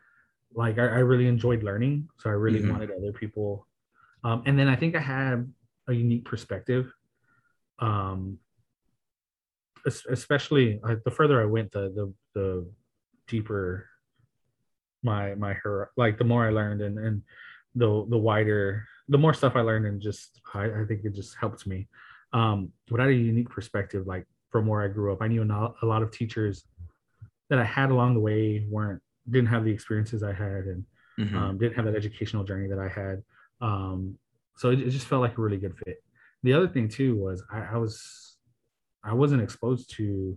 like I, I really enjoyed learning. So I really Mhm. wanted other people. Um, and then I think I had a unique perspective. Um especially uh, the further I went, the the the deeper my my her like the more I learned and and the the wider the more stuff I learned and just I, I think it just helped me. Um, but I had a unique perspective, like from where I grew up. I knew a lot of teachers that I had along the way weren't didn't have the experiences I had and Mhm. um, didn't have that educational journey that I had. Um, so it, it just felt like a really good fit. The other thing too was I, I was I wasn't exposed to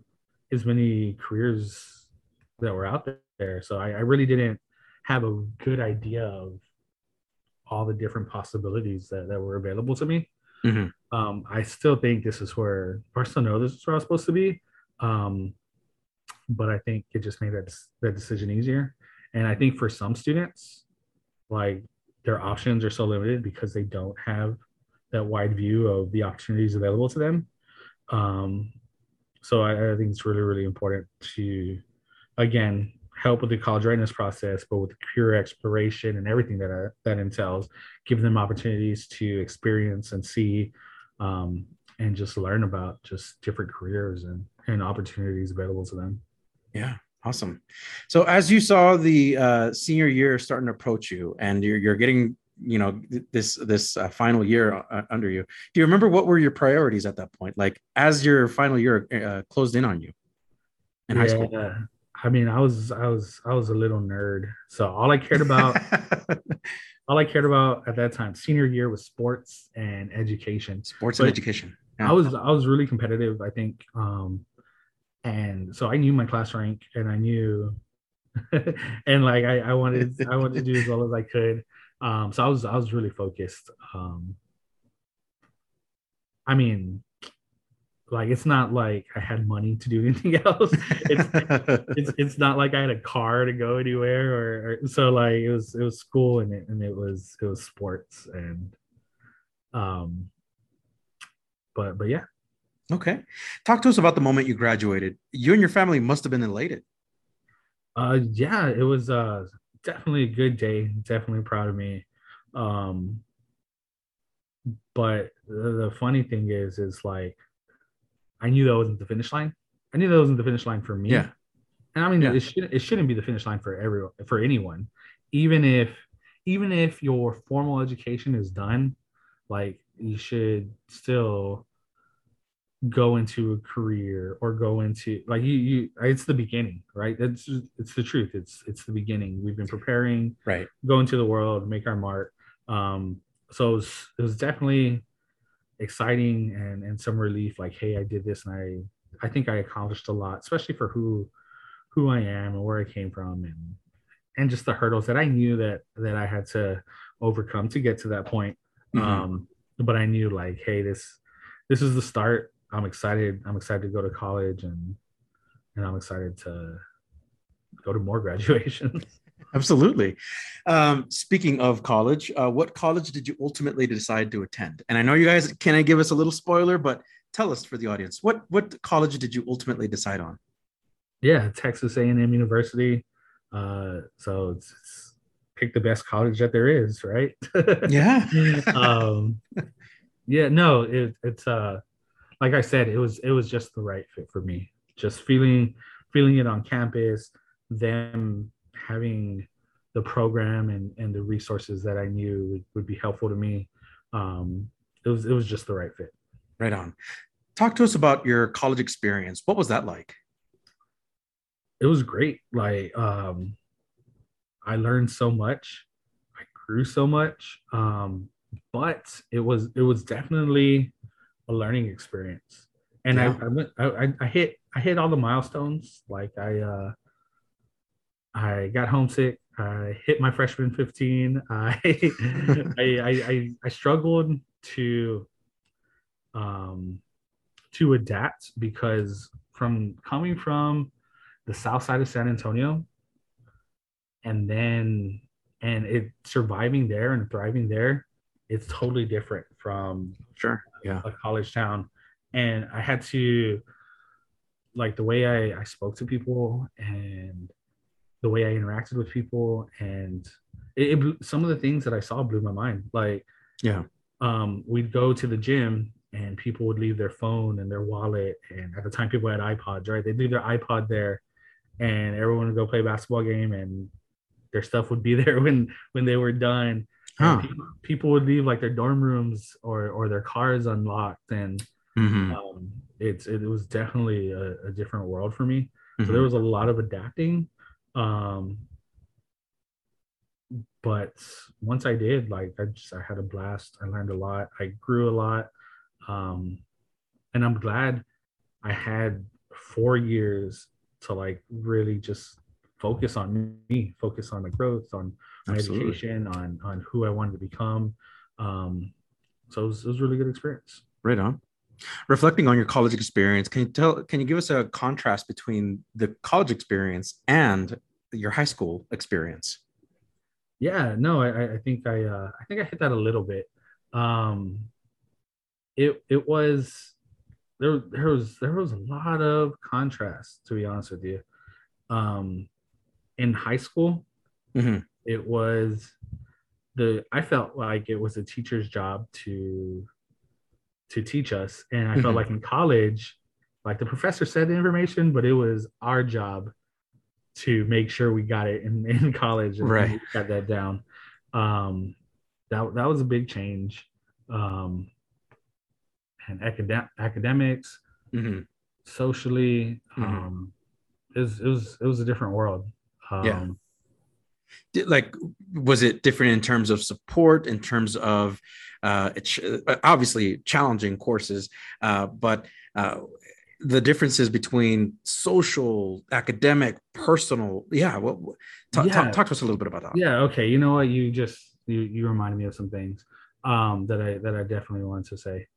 as many careers that were out there, so I, I really didn't have a good idea of all the different possibilities that, that were available to me. Mhm. Um, I still think this is where, I know this is where I was supposed to be. Um, but I think it just made that, that decision easier. And I think for some students, like their options are so limited because they don't have that wide view of the opportunities available to them. Um, so I, I think it's really, really important to, again, help with the college readiness process, but with the career exploration and everything that uh, that entails, give them opportunities to experience and see, um, and just learn about just different careers and and opportunities available to them. Yeah, awesome. So as you saw the uh, senior year starting to approach you, and you're you're getting you know this this uh, final year uh, under you. Do you remember what were your priorities at that point? Like as your final year uh, closed in on you in high school. Yeah. I mean, I was I was I was a little nerd. So all I cared about all I cared about at that time, senior year, was sports and education. Sports and But education. I was I was really competitive, I think. Um and so I knew my class rank and I knew and like I, I wanted I wanted to do as well as I could. Um so I was I was really focused. Um I mean like it's not like I had money to do anything else. It's it's it's not like I had a car to go anywhere or, or so like it was it was school and it and it was it was sports and um but but yeah okay. Talk to us about the moment you graduated. You and your family must have been elated. uh yeah it was uh definitely a good day definitely proud of me um but the, the funny thing is is like I knew that wasn't the finish line. I knew that wasn't the finish line for me. Yeah. and I mean Yeah. it shouldn't it shouldn't be the finish line for everyone for anyone. Even if even if your formal education is done like you should still go into a career or go into like you you it's the beginning right? That's it's the truth. It's it's the beginning. We've been preparing Right. go into the world make our mark. Um so it was, it was definitely exciting and and some relief like hey i did this and i i think i accomplished a lot especially for who who i am and where i came from and and just the hurdles that I knew that that I had to overcome to get to that point. Mhm. Um, but I knew like, hey, this this is the start. I'm excited. I'm excited to go to college and and I'm excited to go to more graduations. Absolutely. Um, speaking of college, uh, what college did you ultimately decide to attend? And I know you guys can I give us a little spoiler, but tell us for the audience what what college did you ultimately decide on? yeah, Texas A&M University. Uh, so it's, it's pick the best college that there is, right? Yeah. um, yeah, no, it, it's uh, like I said, it was it was just the right fit for me. Just feeling feeling it on campus, them having the program and and the resources that I knew would, would be helpful to me. Um, it was it was just the right fit. Right on. Talk to us about your college experience. What was that like? it was great. Like um I learned so much. I grew so much. Um, but it was it was definitely a learning experience. And Yeah. I, I went I, I- I hit I hit all the milestones. Like I uh I got homesick. I hit my freshman 15. I I, I I I struggled to um to adapt because from coming from the south side of San Antonio and then and it surviving there and thriving there it's totally different from Sure. Yeah. a college town and i had to like the way i i spoke to people and the way i interacted with people and it, it some of the things that i saw blew my mind like Yeah. um we'd go to the gym and people would leave their phone and their wallet and at the time people had ipods right they'd leave their ipod there and everyone would go play a basketball game and their stuff would be there when when they were done Huh. people, people would leave like their dorm rooms or or their cars unlocked and Mhm. um it's it was definitely a, a different world for me so Mhm. there was a lot of adapting um but once i did like i just i had a blast. I learned a lot. I grew a lot. Um and i'm glad i had four years to like really just focus on me focus on the growth on my Absolutely. education on on who i wanted to become. Um so it was, it was a really good experience. Right on. Reflecting on your college experience, can you tell? Can you give us a contrast between the college experience and your high school experience? yeah no i I- i think i uh i think i hit that a little bit um it it was there there was there was a lot of contrast to be honest with you um in high school Mhm. it was the i felt like it was a teacher's job to to teach us and i felt like in college like the professor said the information but it was our job to make sure we got it in, in college and Right. got that down um that that was a big change um and academic academics Mhm. socially Mhm. um it was it was it was a different world um Yeah. Like was it different in terms of support in terms of uh ch- obviously challenging courses uh but uh the differences between social academic personal yeah what what- talk, Yeah. talk, talk to us a little bit about that yeah okay you know what you just you you reminded me of some things um that i that i definitely wanted to say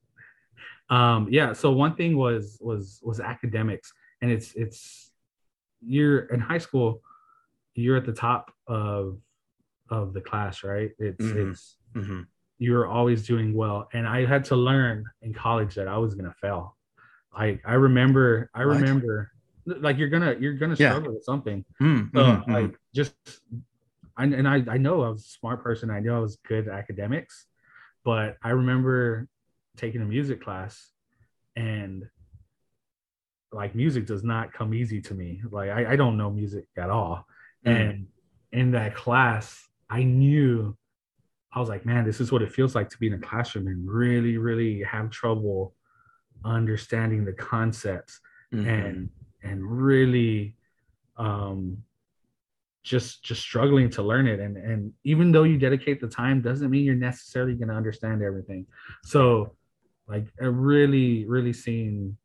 um yeah so one thing was was was academics and it's it's you're in high school you're at the top of of the class right it's Mhm. it's Mhm. you're always doing well and i had to learn in college that i was gonna fail i i remember i What? remember like you're gonna you're gonna Yeah. struggle with something Mm, so mhm, mhm. like just I, and I, I know I was a smart person. I know I was good at academics, but I remember taking a music class and like music does not come easy to me. Like I, I don't know music at all. Mm. And in that class, I knew I was like, man, this is what it feels like to be in a classroom and really, really have trouble understanding the concepts Mhm. and and really um just just struggling to learn it and and even though you dedicate the time doesn't mean you're necessarily going to understand everything so like I really really seeing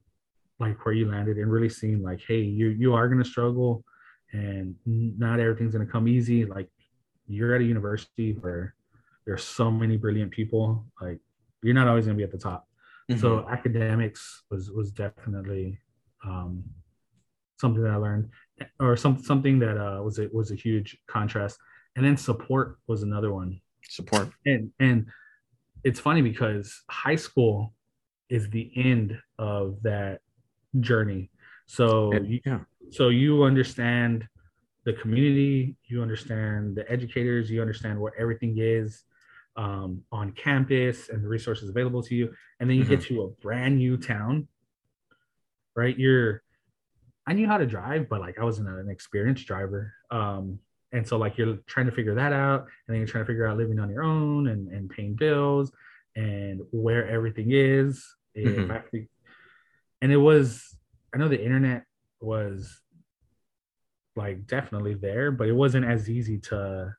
like where you landed and really seeing like hey you you are going to struggle and not everything's going to come easy. Like you're at a university where there's so many brilliant people. Like you're not always going to be at the top. Mm-hmm. So academics was was definitely um, something that I learned, or some something that uh, was a, was a huge contrast. And then support was another one. Support. And and it's funny because high school is the end of that journey. So you, yeah. So you understand the community, you understand the educators, you understand what everything is um, on campus and the resources available to you, and then you mm-hmm. get to a brand new town. Right, you're. I knew how to drive, but like I wasn't an experienced driver. Um, and so like you're trying to figure that out and then you're trying to figure out living on your own and, and paying bills and where everything is mm-hmm. and it was i know the internet was like definitely there but it wasn't as easy to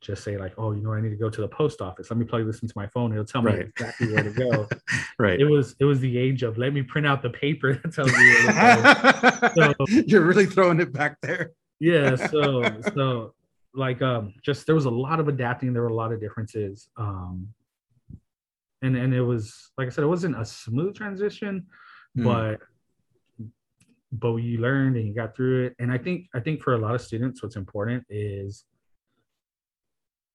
just say like oh you know i need to go to the post office let me plug this into my phone it'll tell me right. exactly where to go right it was it was the age of let me print out the paper that tells you where to go. so, you're really throwing it back there yeah so so like um just there was a lot of adapting there were a lot of differences um and and it was like i said it wasn't a smooth transition mm. but but you learned and you got through it and i think i think for a lot of students what's important is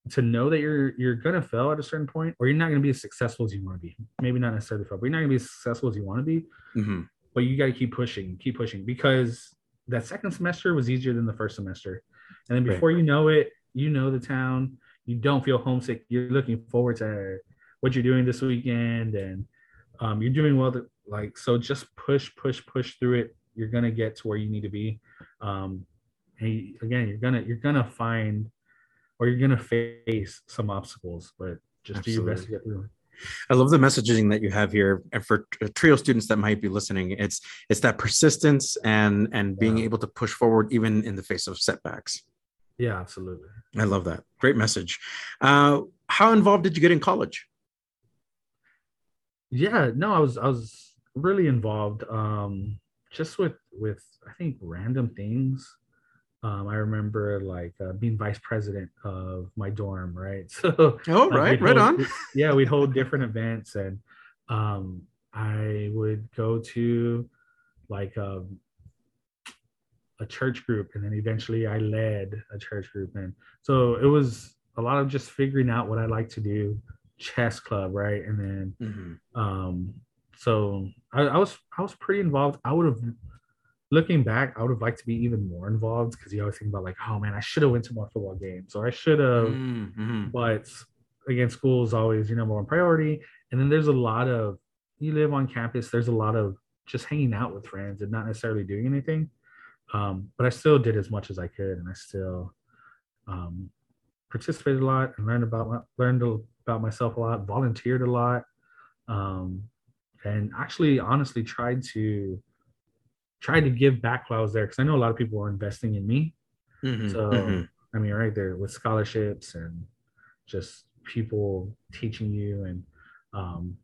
to know that you're you're gonna fail at a certain point or you're not gonna be as successful as you want to be maybe not necessarily fail but you're not gonna be as successful as you want to be mm-hmm. but you got to keep pushing keep pushing because that second semester was easier than the first semester and then before right. you know it, you know the town. You don't feel homesick. You're looking forward to what you're doing this weekend, and um, you're doing well. To, like so, just push, push, push through it. You're gonna get to where you need to be. Um, and again, you're gonna you're gonna find, or you're gonna face some obstacles, but just Absolutely. do your best to get through. I love the messaging that you have here, and for trio students that might be listening, it's it's that persistence and and being yeah. able to push forward even in the face of setbacks. Yeah, absolutely. I love that. Great message. Uh, how involved did you get in college? Yeah, no, I was I was really involved. Um, just with with I think random things. Um, I remember like uh, being vice president of my dorm, right? So, oh, right, right hold, on. yeah, we'd hold different events, and um, I would go to like um, a church group and then eventually I led a church group and so it was a lot of just figuring out what I like to do chess club right and then mm-hmm. um so I, I, was I was pretty involved. I would have looking back I would have liked to be even more involved because you always think about like oh man I should have went to more football games or I should have mm-hmm. but again school is always your number one priority. And then there's a lot of you live on campus there's a lot of just hanging out with friends and not necessarily doing anything. Um, but I still did as much as I could, and I still um, participated a lot and learned about my, learned about myself a lot, volunteered a lot, um, and actually, honestly, tried to tried to give back while I was there because I know a lot of people were investing in me. Mm-hmm, so mm-hmm. I mean, right there with scholarships and just people teaching you, and um,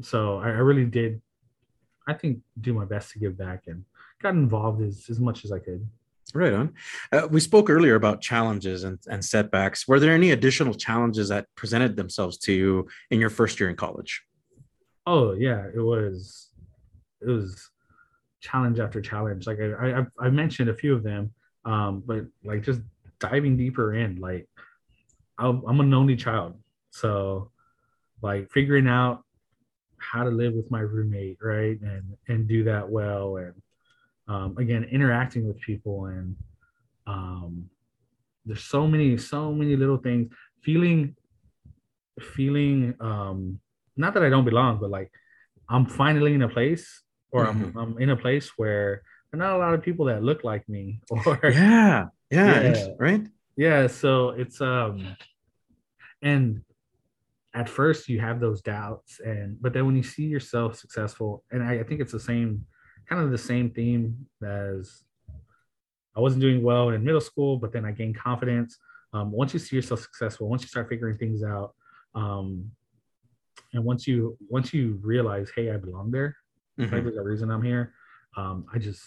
so I, I really did. I think do my best to give back and got involved as, as much as I could. Right on. Uh, we spoke earlier about challenges and, and setbacks. Were there any additional challenges that presented themselves to you in your first year in college? Oh yeah, it was. It was challenge after challenge. Like I, I, I mentioned a few of them, um, but like just diving deeper in. Like I'm, I'm an only child, so like figuring out how to live with my roommate, right, and and do that well, and um, again interacting with people and um, there's so many so many little things feeling feeling um, not that i don't belong but like i'm finally in a place or mm-hmm. I'm, I'm in a place where there are not a lot of people that look like me or yeah. Yeah, yeah. Right? Yeah so it's um and at first you have those doubts and but then when you see yourself successful and I, I think it's the same kind of the same theme as I wasn't doing well in middle school, but then I gained confidence. Um, once you see yourself successful, once you start figuring things out, um, and once you once you realize, hey, I belong there, mm-hmm. like there's a reason I'm here. Um, I just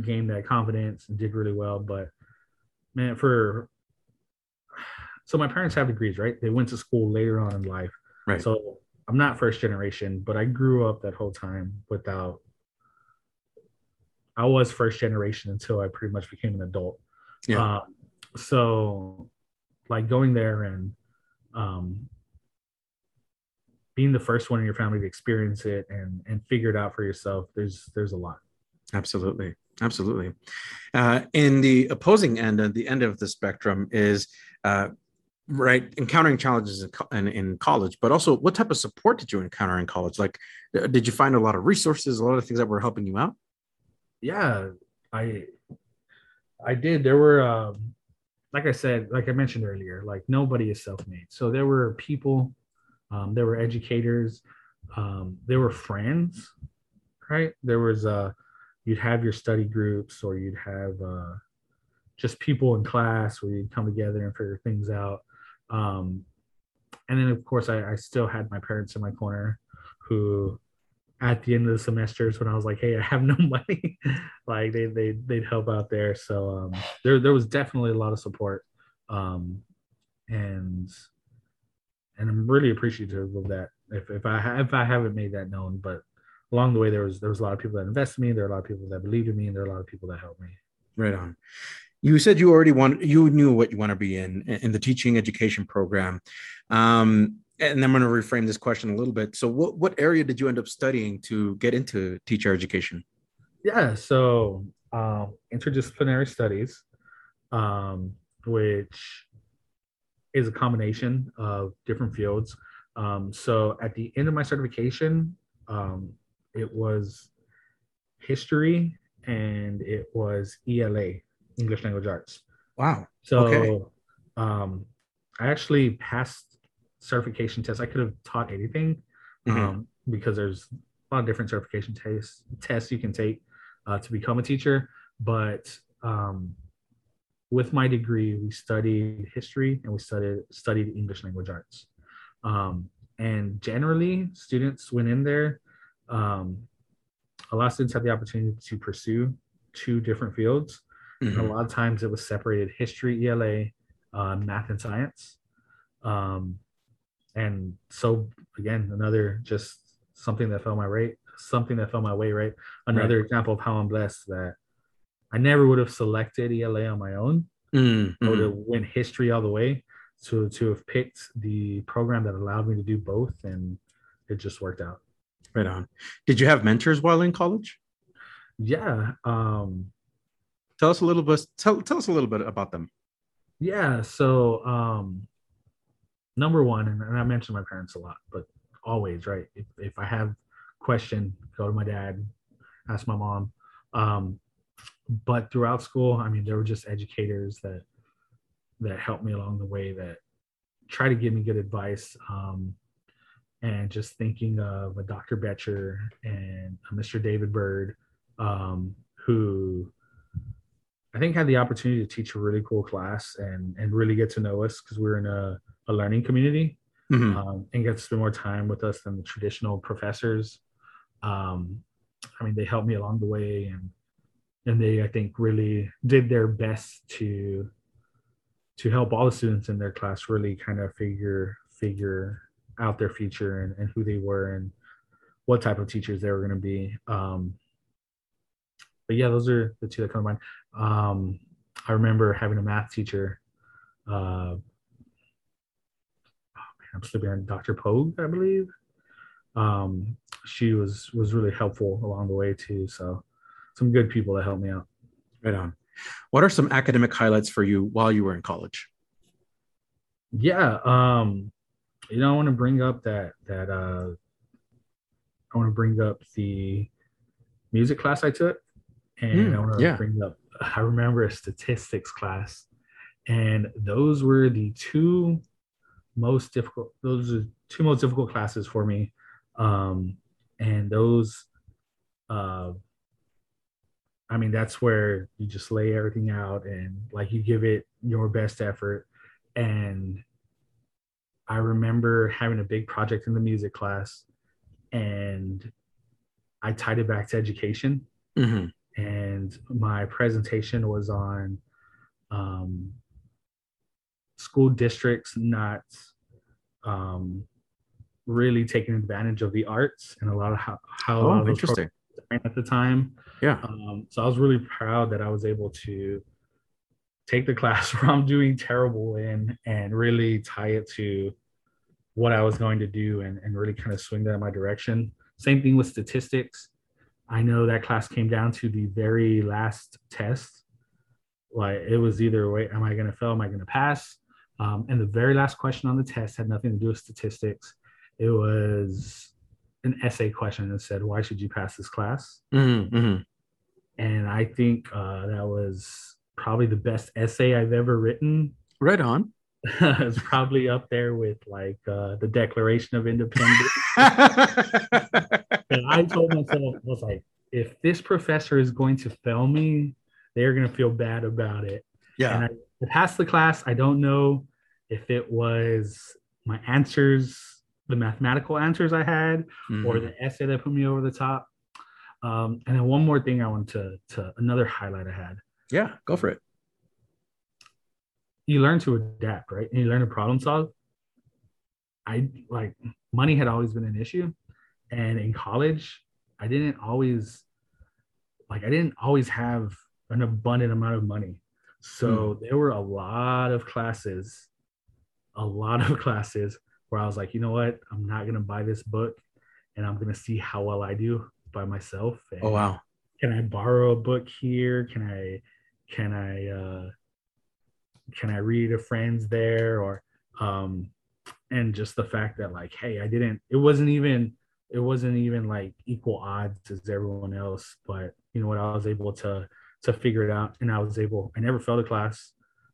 gained that confidence and did really well. But man, for so my parents have degrees, right? They went to school later on in life. Right. So I'm not first generation, but I grew up that whole time without I was first generation until I pretty much became an adult. Yeah. Um, so like going there and um being the first one in your family to experience it and and figure it out for yourself, there's there's a lot. Absolutely. Absolutely. Uh, in the opposing end, at the end of the spectrum, is uh, right encountering challenges in, co- in, in college, but also what type of support did you encounter in college? Like, uh, did you find a lot of resources, a lot of things that were helping you out? yeah i i did there were um like i said like i mentioned earlier like nobody is self-made so there were people um there were educators um there were friends right there was uh you'd have your study groups or you'd have uh just people in class where you'd come together and figure things out um and then of course i, I still had my parents in my corner who at the end of the semesters when I was like, "Hey, I have no money," like they they they'd help out there. So um, there there was definitely a lot of support, um, and and I'm really appreciative of that. If if I ha- if I haven't made that known, but along the way there was there was a lot of people that invested in me. There are a lot of people that believed in me, and there are a lot of people that helped me. Right on. You said you already want you knew what you want to be in in the teaching education program. Um, and I'm going to reframe this question a little bit. So, what what area did you end up studying to get into teacher education? Yeah, so um, interdisciplinary studies, um, which is a combination of different fields. Um, so at the end of my certification, um, it was history and it was ELA, English Language Arts. Wow. So Okay. um, I actually passed certification tests. I could have taught anything Mhm. um, because there's a lot of different certification tests tests you can take uh, to become a teacher. But um, with my degree, we studied history and we studied studied English language arts. Um, and generally, students went in there. Um, a lot of students had the opportunity to pursue two different fields. And a lot of times it was separated history, ELA, uh, math, and science. Um, and so again, another just something that fell my way, something that fell my way, right? Another example of how I'm blessed that I never would have selected ELA on my own. Mm, I would mhm. have went history all the way. To to have picked the program that allowed me to do both, and it just worked out. Right on. Did you have mentors while in college? Yeah. Um, Tell us a little bit. Tell, tell us a little bit about them. Yeah. So, um, number one, and, and I mentioned my parents a lot, but always, right? If, if I have question, go to my dad, ask my mom. Um, but throughout school, I mean, there were just educators that that helped me along the way that try to give me good advice. Um, and just thinking of a Dr. Betcher and a Mr. David Bird, um, who I think had the opportunity to teach a really cool class and and really get to know us because we're in a, a learning community Mhm. um, and get to spend more time with us than the traditional professors. Um, I mean, they helped me along the way, and and they I think really did their best to to help all the students in their class really kind of figure figure out their future and, and who they were and what type of teachers they were going to be. Um, but yeah, those are the two that come to mind. Um, I remember having a math teacher. Uh, oh man, I'm slipping on Dr. Pogue, I believe. Um, she was was really helpful along the way too. So some good people that helped me out. Right on. What are some academic highlights for you while you were in college? Yeah, um, you know, I want to bring up that that uh, I want to bring up the music class I took, and Mm, I want to yeah. bring up. I remember a statistics class, and those were the two most difficult. Those are two most difficult classes for me, um, and those. Uh, I mean, that's where you just lay everything out and like you give it your best effort. And I remember having a big project in the music class and I tied it back to education. Mhm. And my presentation was on um, school districts not um, really taking advantage of the arts and a lot of how, how Oh, interesting. At the time. Yeah. Um, so I was really proud that I was able to take the class where I'm doing terrible in and really tie it to what I was going to do and, and really kind of swing that in my direction. Same thing with statistics. I know that class came down to the very last test. Like it was either way, am I going to fail? Am I going to pass? Um, and the very last question on the test had nothing to do with statistics. It was an essay question that said, Why should you pass this class? Mm-hmm, mm-hmm. And I think uh, that was probably the best essay I've ever written. Right on. it's probably up there with like uh, the Declaration of Independence. and I told myself, I was like, if this professor is going to fail me, they're going to feel bad about it. yeah. And I, I passed the class. I don't know if it was my answers, the mathematical answers I had, or Mhm. the essay that put me over the top. Um, and then one more thing I want to, to another highlight I had. yeah, go for it. You learn to adapt, right? And you learn to problem solve. I like money had always been an issue. And in college, I didn't always like I didn't always have an abundant amount of money. So there were a lot of classes, a lot of classes where I was like, you know what? I'm not gonna buy this book and I'm gonna see how well I do by myself. And Oh wow. can I borrow a book here? Can I can I uh can I read a friends there or um and just the fact that like hey I didn't it wasn't even it wasn't even like equal odds as everyone else but you know what I was able to to figure it out and I was able I never failed a class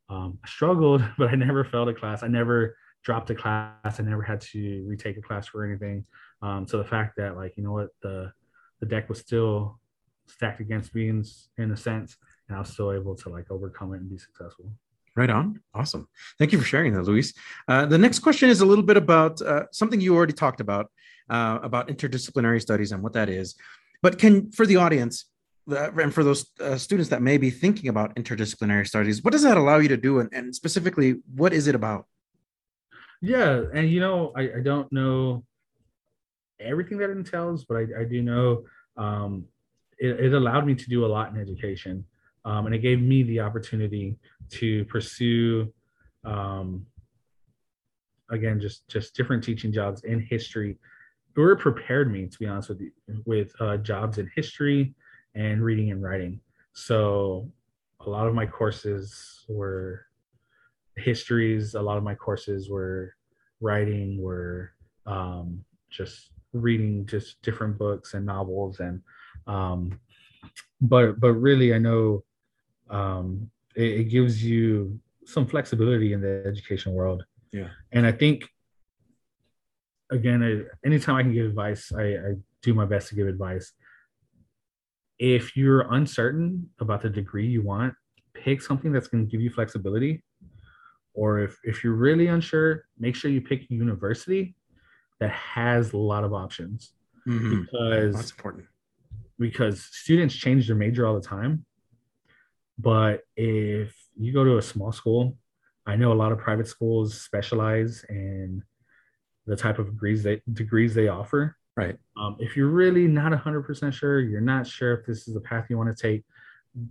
um I struggled but I never failed a class I never dropped a class I never had to retake a class for anything um so the fact that like you know what the the deck was still stacked against me in, in a sense and I was still able to like overcome it and be successful. Right on. Awesome. Thank you for sharing that, Luis. Uh, the next question is a little bit about uh, something you already talked about, uh, about interdisciplinary studies and what that is. But can, for the audience, uh, and for those uh, students that may be thinking about interdisciplinary studies, what does that allow you to do? And, and specifically, what is it about? Yeah, and you know, I, I don't know everything that it entails, but I, I do know um, it, it allowed me to do a lot in education. Um, and it gave me the opportunity to pursue um, again just just different teaching jobs in history or it prepared me to be honest with you with uh, jobs in history and reading and writing so a lot of my courses were histories a lot of my courses were writing were um, just reading just different books and novels and um, but but really i know um, it, it gives you some flexibility in the education world. Yeah. and i think again I, anytime i can give advice I, I do my best to give advice. If you're uncertain about the degree you want pick something that's going to give you flexibility or if, if you're really unsure make sure you pick a university that has a lot of options Mhm. because That's important. because students change their major all the time. But if you go to a small school, I know a lot of private schools specialize in the type of degrees they degrees they offer. Right. Um, if you're really not 100% sure, you're not sure if this is the path you want to take,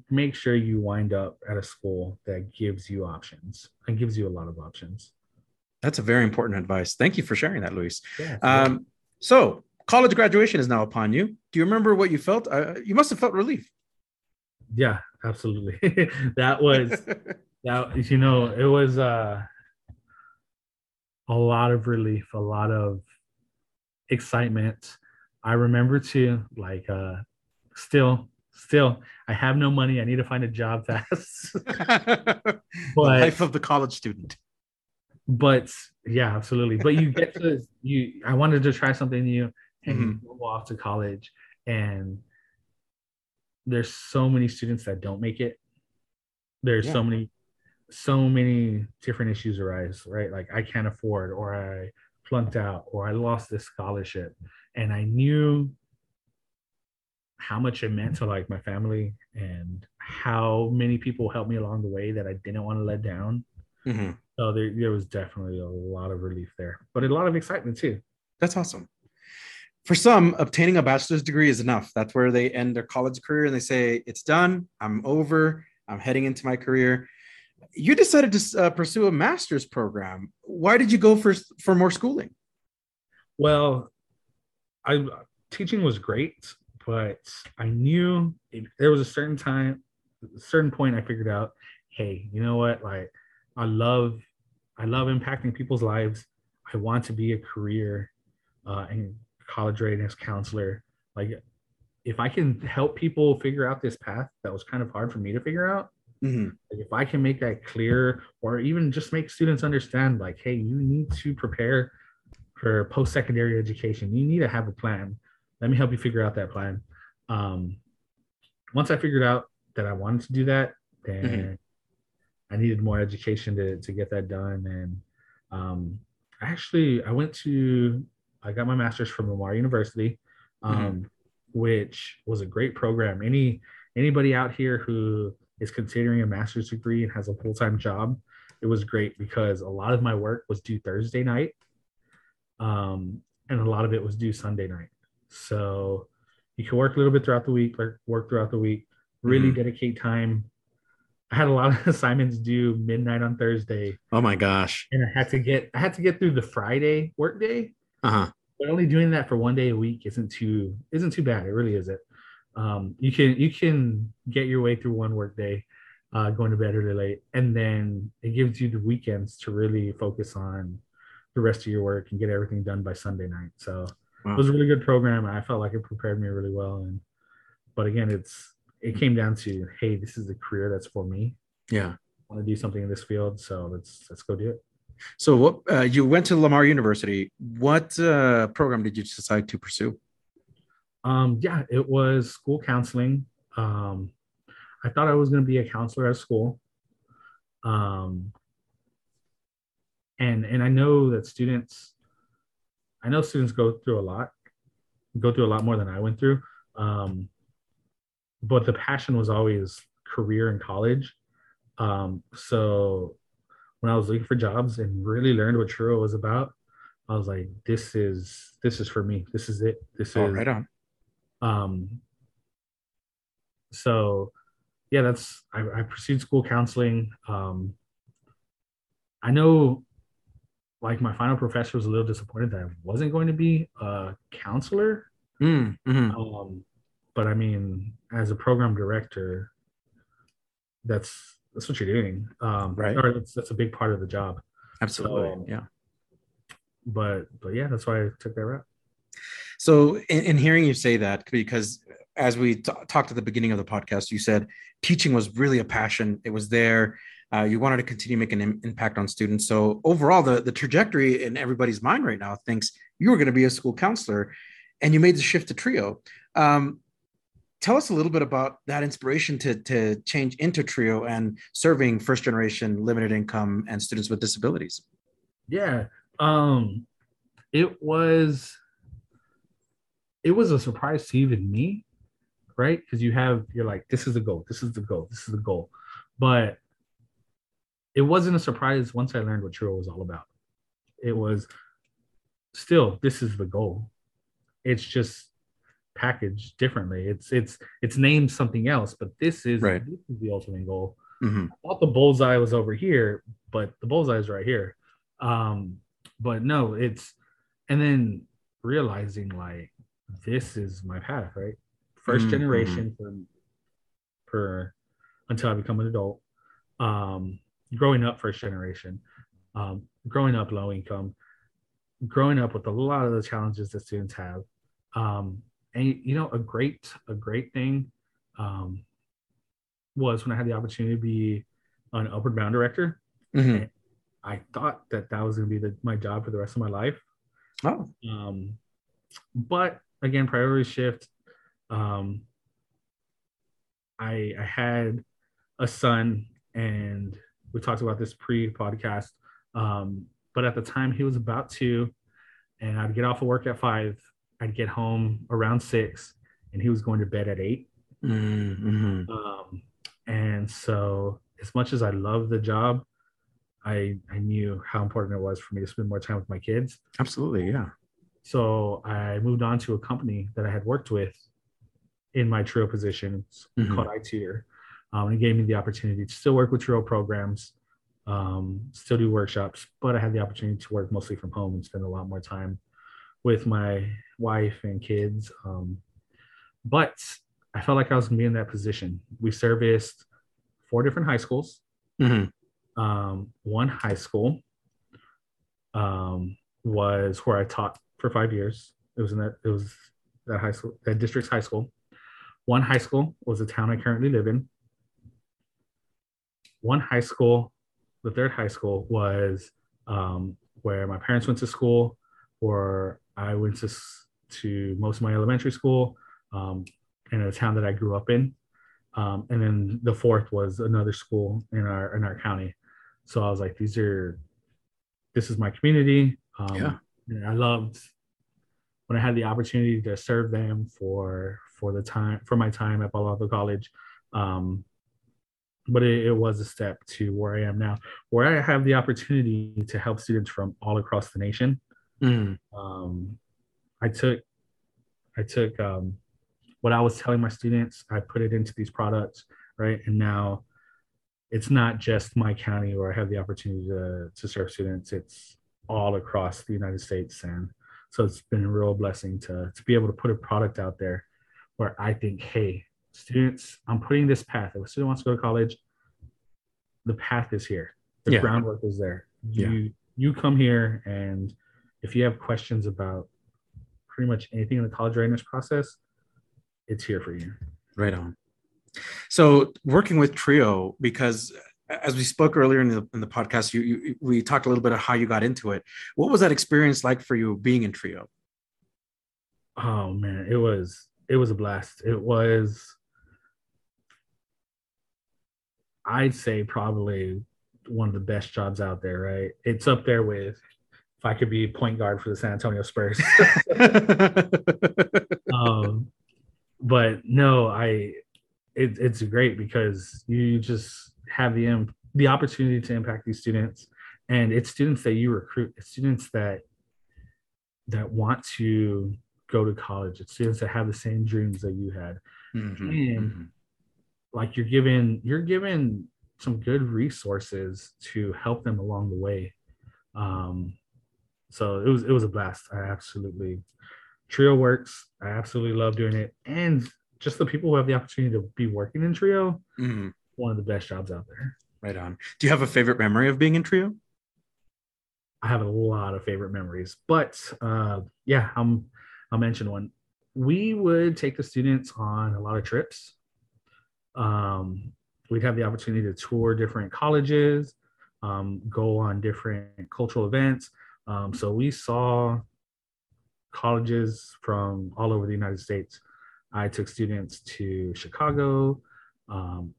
make sure you wind up at a school that gives you options and gives you a lot of options. That's a very important advice. Thank you for sharing that, Luis. Yeah. Um, so, college graduation is now upon you. Do you remember what you felt? Uh, you must have felt relief. yeah, absolutely. that was that you know it was uh a lot of relief a lot of excitement i remember too like uh still still i have no money. I need to find a job fast. But life of the college student. but yeah absolutely. But you get to you i wanted to try something new and you mm-hmm. go off to college. And there's so many students that don't make it. There's Yeah. so many so many different issues arise right? Like i can't afford or i flunked out or i lost this scholarship. And i knew how much it meant to like my family and how many people helped me along the way that I didn't want to let down. hmm So there, there was definitely a lot of relief there, but a lot of excitement too. That's awesome. For some, obtaining a bachelor's degree is enough. That's where they end their college career and they say, It's done. I'm over. I'm heading into my career. You decided to uh, pursue a master's program. Why did you go for, for more schooling? Well, I teaching was great, but I knew it, there was a certain time, a certain point I figured out, hey, you know what? Like I love, I love impacting people's lives. I want to be a career uh, and college readiness counselor. Like if I can help people figure out this path that was kind of hard for me to figure out, Mhm. like if I can make that clear, or even just make students understand, like, hey, you need to prepare for post-secondary education. You need to have a plan. Let me help you figure out that plan. Um, once I figured out that I wanted to do that, then I needed more education to to get that done. And um, actually, I went to I got my master's from Lamar University, um, which was a great program. Any anybody out here who is considering a master's degree and has a full time job, it was great because a lot of my work was due Thursday night, um, and a lot of it was due Sunday night. So you can work a little bit throughout the week, work, work throughout the week, really Mhm. dedicate time. I had a lot of assignments due midnight on Thursday, Oh my gosh. and I had to get I had to get through the Friday workday. Uh huh. But only doing that for one day a week isn't too isn't too bad. It really isn't. Um, you can you can get your way through one workday, uh, going to bed really late, and then it gives you the weekends to really focus on the rest of your work and get everything done by Sunday night. So Wow. it was a really good program. I felt like it prepared me really well. And but again, it's it came down to hey, this is the career that's for me. Yeah. I want to do something in this field, so let's let's go do it. So what uh, you went to Lamar University. What uh, program did you decide to pursue? Um, yeah, it was school counseling. Um, I thought I was going to be a counselor at school. Um, and and I know that students, I know students go through a lot, go through a lot more than I went through. Um, but the passion was always career in college. Um, so when I was looking for jobs and really learned what Trio was about, I was like, this is this is for me. This is it. This Oh, is right on. um so yeah that's i, I pursued school counseling um i know like my final professor was a little disappointed that i wasn't going to be a counselor Mm, mhm. um but i mean as a program director that's that's what you're doing um Right. or that's, that's a big part of the job Absolutely. So- yeah. but but yeah that's why i took that route So, in, in hearing you say that, because as we t- talked at the beginning of the podcast, you said teaching was really a passion. It was there. Uh, you wanted to continue making an im- impact on students. So, overall, the, the trajectory in everybody's mind right now thinks you were going to be a school counselor and you made the shift to TRIO. Um, tell us a little bit about that inspiration to, to change into TRIO and serving first generation limited income and students with disabilities. Yeah. Um it was it was a surprise to even me, right? Because you have you're like, this is the goal, this is the goal, this is the goal. But it wasn't a surprise once I learned what Trio was all about. It was still this is the goal. It's just packaged differently. It's it's it's named something else, but this is Right. this is the ultimate goal. Mhm. I thought the bullseye was over here, but the bullseye is right here. Um, but no, it's and then realizing like this is my path, right? 1st Mhm, generation for for until I become an adult. Um, growing up first generation, um, growing up low income, growing up with a lot of the challenges that students have. Um, and you know, a great a great thing um, was when I had the opportunity to be an upward bound director. Mhm. I thought that that was going to be the, my job for the rest of my life. Oh, Um, but again, priority shift. Um, I I had a son, and we talked about this pre-podcast. Um, but at the time, he was about two, and I'd get off of work at five. I'd get home around six, and he was going to bed at eight. Mhm. Um, And so, as much as I love the job, I I knew how important it was for me to spend more time with my kids. Absolutely, yeah. So I moved on to a company that I had worked with in my Trio positions Mhm. called iTutor. Um, it gave me the opportunity to still work with Trio programs, um, still do workshops, but I had the opportunity to work mostly from home and spend a lot more time with my wife and kids. Um, but I felt like I was gonna be in that position. We serviced four different high schools. hmm Um, one high school um, was where I taught for five years. It was in that it was that high school, that district's high school. One high school was the town I currently live in. One high school, the third high school was um, where my parents went to school, or I went to to most of my elementary school, um, in a town that I grew up in. Um, and then the fourth was another school in our in our county. So I was like, these are this is my community. Um, Yeah. and I loved when I had the opportunity to serve them for for the time for my time at Palo Alto College. Um, but it, it was a step to where I am now, where I have the opportunity to help students from all across the nation. Mm. Um, I took I took um, what I was telling my students, I put it into these products, right? And now it's not just my county where I have the opportunity to, to serve students, it's all across the United States. And so it's been a real blessing to, to be able to put a product out there where I think, hey, students, I'm putting this path. If a student wants to go to college, the path is here. The Yeah. groundwork is there. You Yeah. you come here and if you have questions about pretty much anything in the college readiness process, it's here for you. Right on. So working with Trio, because as we spoke earlier in the in the podcast, you, you we talked a little bit of how you got into it. What was that experience like for you being in Trio? Oh man, it was it was a blast. It was I'd say probably one of the best jobs out there, right? It's up there with if I could be point guard for the San Antonio Spurs. um, but no, I it, it's great because you just have the the opportunity to impact these students, and it's students that you recruit, it's students that that want to go to college. It's students that have the same dreams that you had. Mhm, And- mhm. Like you're given you're given some good resources to help them along the way. Um, so it was it was a blast. I absolutely Trio works. I absolutely love doing it, and just the people who have the opportunity to be working in Trio, Mhm. one of the best jobs out there. Right on. Do you have a favorite memory of being in Trio? I have a lot of favorite memories, but uh, yeah, I'm I'll mention one. We would take the students on a lot of trips. Um, we'd have the opportunity to tour different colleges, um, go on different cultural events. Um, so we saw colleges from all over the United States. I took students to Chicago. Um,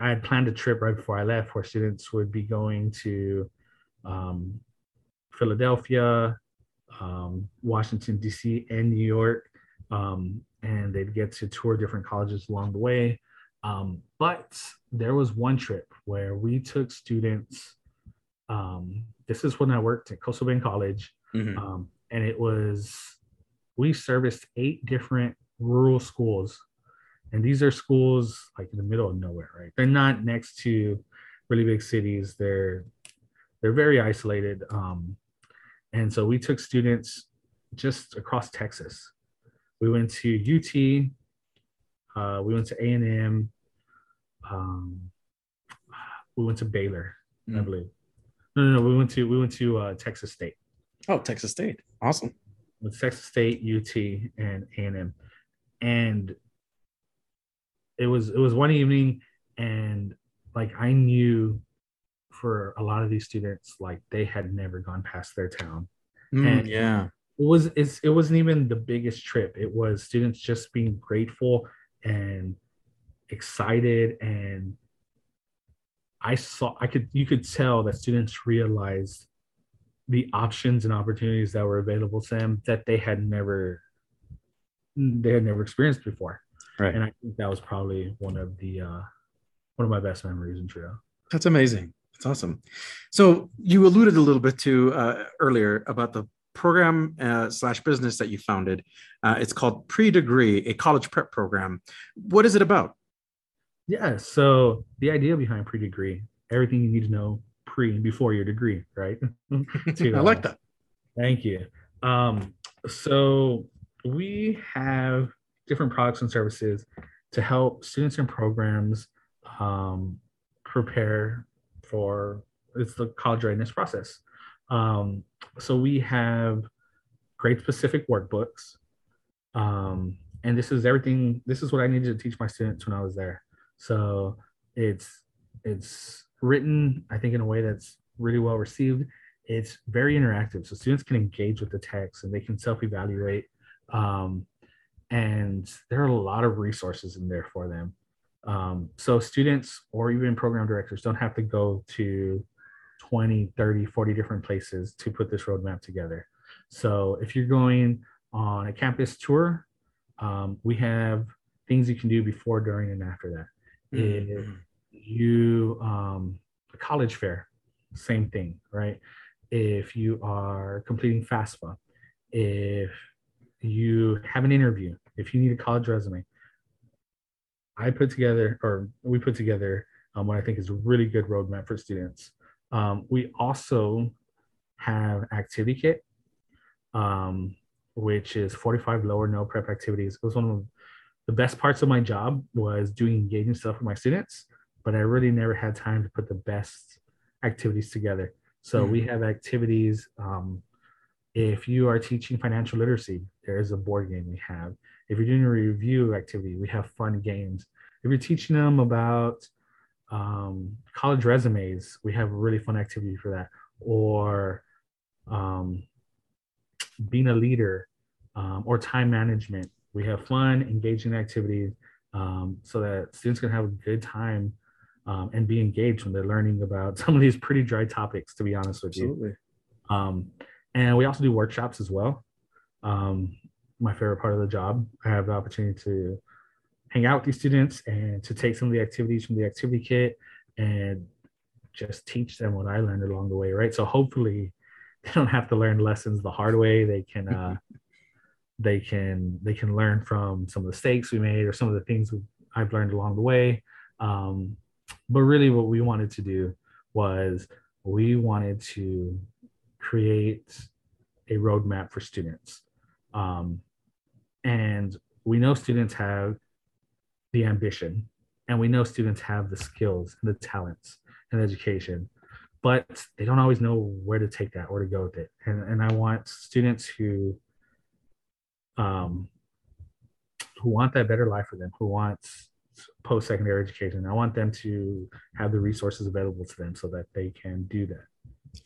I had planned a trip right before I left where students would be going to um, Philadelphia, um, Washington, D.C., and New York. Um, and they'd get to tour different colleges along the way. Um, but there was one trip where we took students. Um, this is when I worked at Coastal Bend College. Mhm. Um, and it was, we serviced eight different rural schools. And these are schools like in the middle of nowhere, right? They're not next to really big cities. They're they're very isolated. Um, and so we took students just across Texas. We went to UT, uh, we went to A and M, um, we went to Baylor, I Mm. believe. No, no, no. We went to we went to uh, Texas State. Oh, Texas State. Awesome. with Texas State, UT, and A and M, and it was it was one evening, and like I knew for a lot of these students, like they had never gone past their town. Mm, And- yeah. It was it's, it wasn't even the biggest trip. It was students just being grateful and excited, and I saw I could you could tell that students realized the options and opportunities that were available to them that they had never they had never experienced before Right. and i think that was probably one of the uh one of my best memories in Trio. That's amazing. That's awesome. So you alluded a little bit to uh, earlier about the program uh, slash business that you founded. Uh, it's called Pre Degree, a college prep program. What is it about? Yeah. So the idea behind Pre Degree, everything you need to know pre and before your degree, right? to, I like uh, that. Thank you. Um, so we have different products and services to help students and programs um, prepare for it's the college readiness process. Um, so we have grade specific workbooks. Um, and this is everything, this is what I needed to teach my students when I was there. So it's it's written, I think, in a way that's really well received. It's very interactive. So students can engage with the text and they can self-evaluate. Um, and there are a lot of resources in there for them. Um, so students or even program directors don't have to go to 20, 30, 40 different places to put this roadmap together. So if you're going on a campus tour, um, we have things you can do before, during, and after that. Mm-hmm. If you, um, a college fair, same thing, right? If you are completing FAFSA, if you have an interview, if you need a college resume, I put together, or we put together, um, what I think is a really good roadmap for students. Um, we also have activity kit, um, which is 45 lower no prep activities. It was one of the best parts of my job was doing engaging stuff with my students, but I really never had time to put the best activities together. So mm-hmm. we have activities. Um, if you are teaching financial literacy, there is a board game we have. If you're doing a review activity, we have fun games. If you're teaching them about um, college resumes, we have a really fun activity for that. Or um, being a leader um, or time management, we have fun, engaging activities um, so that students can have a good time um, and be engaged when they're learning about some of these pretty dry topics, to be honest with Absolutely. you. Um, and we also do workshops as well. Um, my favorite part of the job. I have the opportunity to hang out with these students and to take some of the activities from the activity kit and just teach them what I learned along the way, right? So hopefully they don't have to learn lessons the hard way. They can uh, they can they can learn from some of the mistakes we made or some of the things I've learned along the way. Um, but really, what we wanted to do was we wanted to create a roadmap for students. Um, and we know students have the ambition and we know students have the skills and the talents and education but they don't always know where to take that or to go with it and, and i want students who um who want that better life for them who wants post-secondary education i want them to have the resources available to them so that they can do that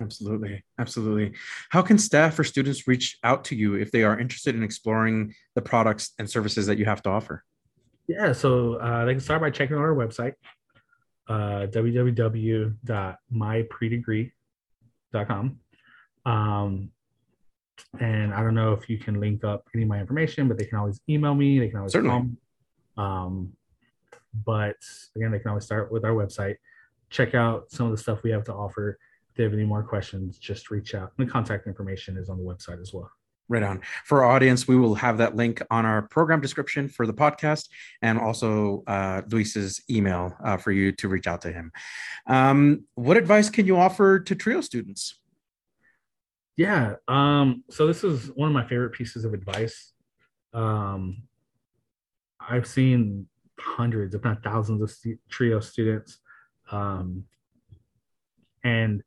Absolutely. Absolutely. How can staff or students reach out to you if they are interested in exploring the products and services that you have to offer? Yeah, so uh, they can start by checking out our website, uh, www.mypredegree.com. Um, and I don't know if you can link up any of my information, but they can always email me. They can always Certainly. Um, but again, they can always start with our website, check out some of the stuff we have to offer If they have any more questions, just reach out. The contact information is on the website as well. Right on. For our audience, we will have that link on our program description for the podcast and also uh, Luis's email uh, for you to reach out to him. Um, what advice can you offer to TRIO students? Yeah. Um, so, this is one of my favorite pieces of advice. Um, I've seen hundreds, if not thousands, of st- TRIO students. Um, and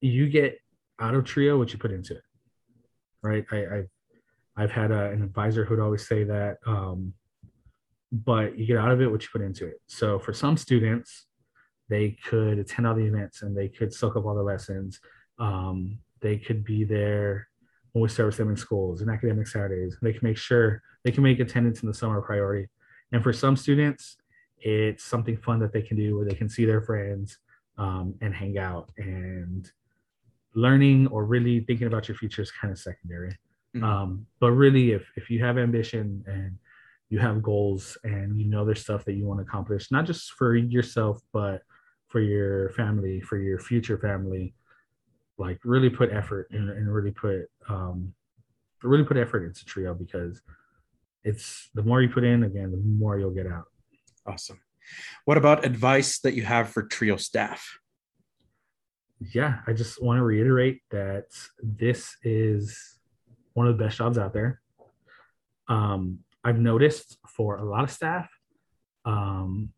you get out of trio what you put into it right i i've, I've had a, an advisor who'd always say that um, but you get out of it what you put into it so for some students they could attend all the events and they could soak up all the lessons um, they could be there when we service them in schools and academic saturdays they can make sure they can make attendance in the summer a priority and for some students it's something fun that they can do where they can see their friends um, and hang out and learning or really thinking about your future is kind of secondary. Mm-hmm. Um, but really, if if you have ambition and you have goals and you know there's stuff that you want to accomplish, not just for yourself, but for your family, for your future family. Like really put effort and, and really put um, really put effort into trio because it's the more you put in again the more you'll get out. Awesome. What about advice that you have for trio staff? Yeah i just want to reiterate that this is one of the best jobs out there. Um, i've noticed for a lot of staff um,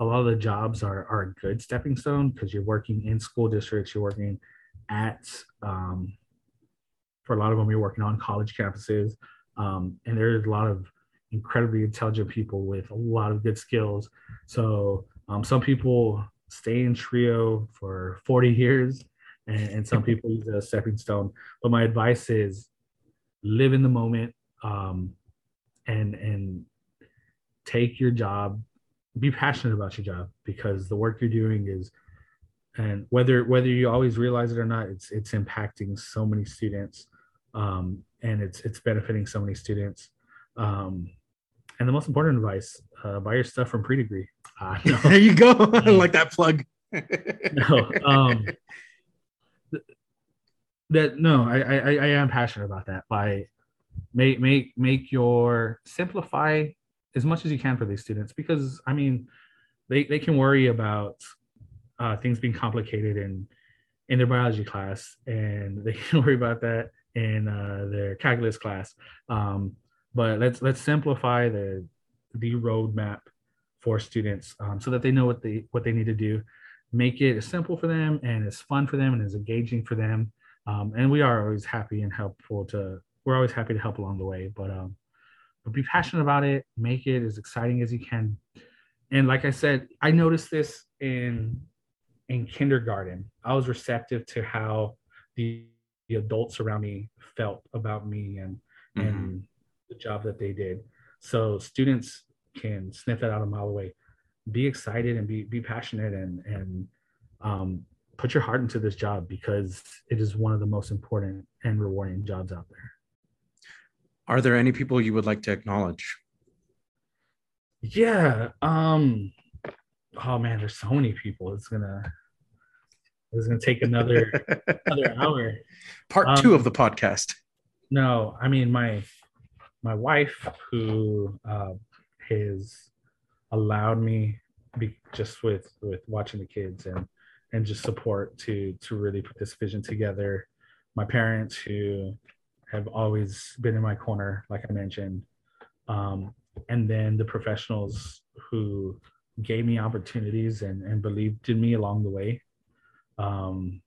a lot of the jobs are, are a good stepping stone because you're working in school districts you're working at um, for a lot of them, you're working on college campuses. Um, and there's a lot of incredibly intelligent people with a lot of good skills. So um, some people stay in trio for 40 years and, and some people use a stepping stone. But my advice is live in the moment um, and and take your job, be passionate about your job because the work you're doing is and whether whether you always realize it or not, it's it's impacting so many students um, and it's it's benefiting so many students. Um, and the most important advice: uh, buy your stuff from pre-degree. Uh, no. there you go. I like that plug. no, um, that no, I, I I am passionate about that. By make make make your simplify as much as you can for these students because I mean they they can worry about uh, things being complicated in in their biology class and they can worry about that in uh, their calculus class. Um, but let's let's simplify the the roadmap for students um, so that they know what they what they need to do. Make it as simple for them and as fun for them and as engaging for them. Um, and we are always happy and helpful to. We're always happy to help along the way. But um, but be passionate about it. Make it as exciting as you can. And like I said, I noticed this in in kindergarten. I was receptive to how the the adults around me felt about me and mm-hmm. and the job that they did. So students can sniff that out a mile away. Be excited and be be passionate and and um, put your heart into this job because it is one of the most important and rewarding jobs out there. Are there any people you would like to acknowledge? Yeah. Um oh man, there's so many people. It's gonna it's gonna take another another hour. Part um, two of the podcast. No, I mean my my wife who uh, has allowed me be just with with watching the kids and and just support to to really put this vision together. My parents who have always been in my corner, like I mentioned, um, and then the professionals who gave me opportunities and, and believed in me along the way um,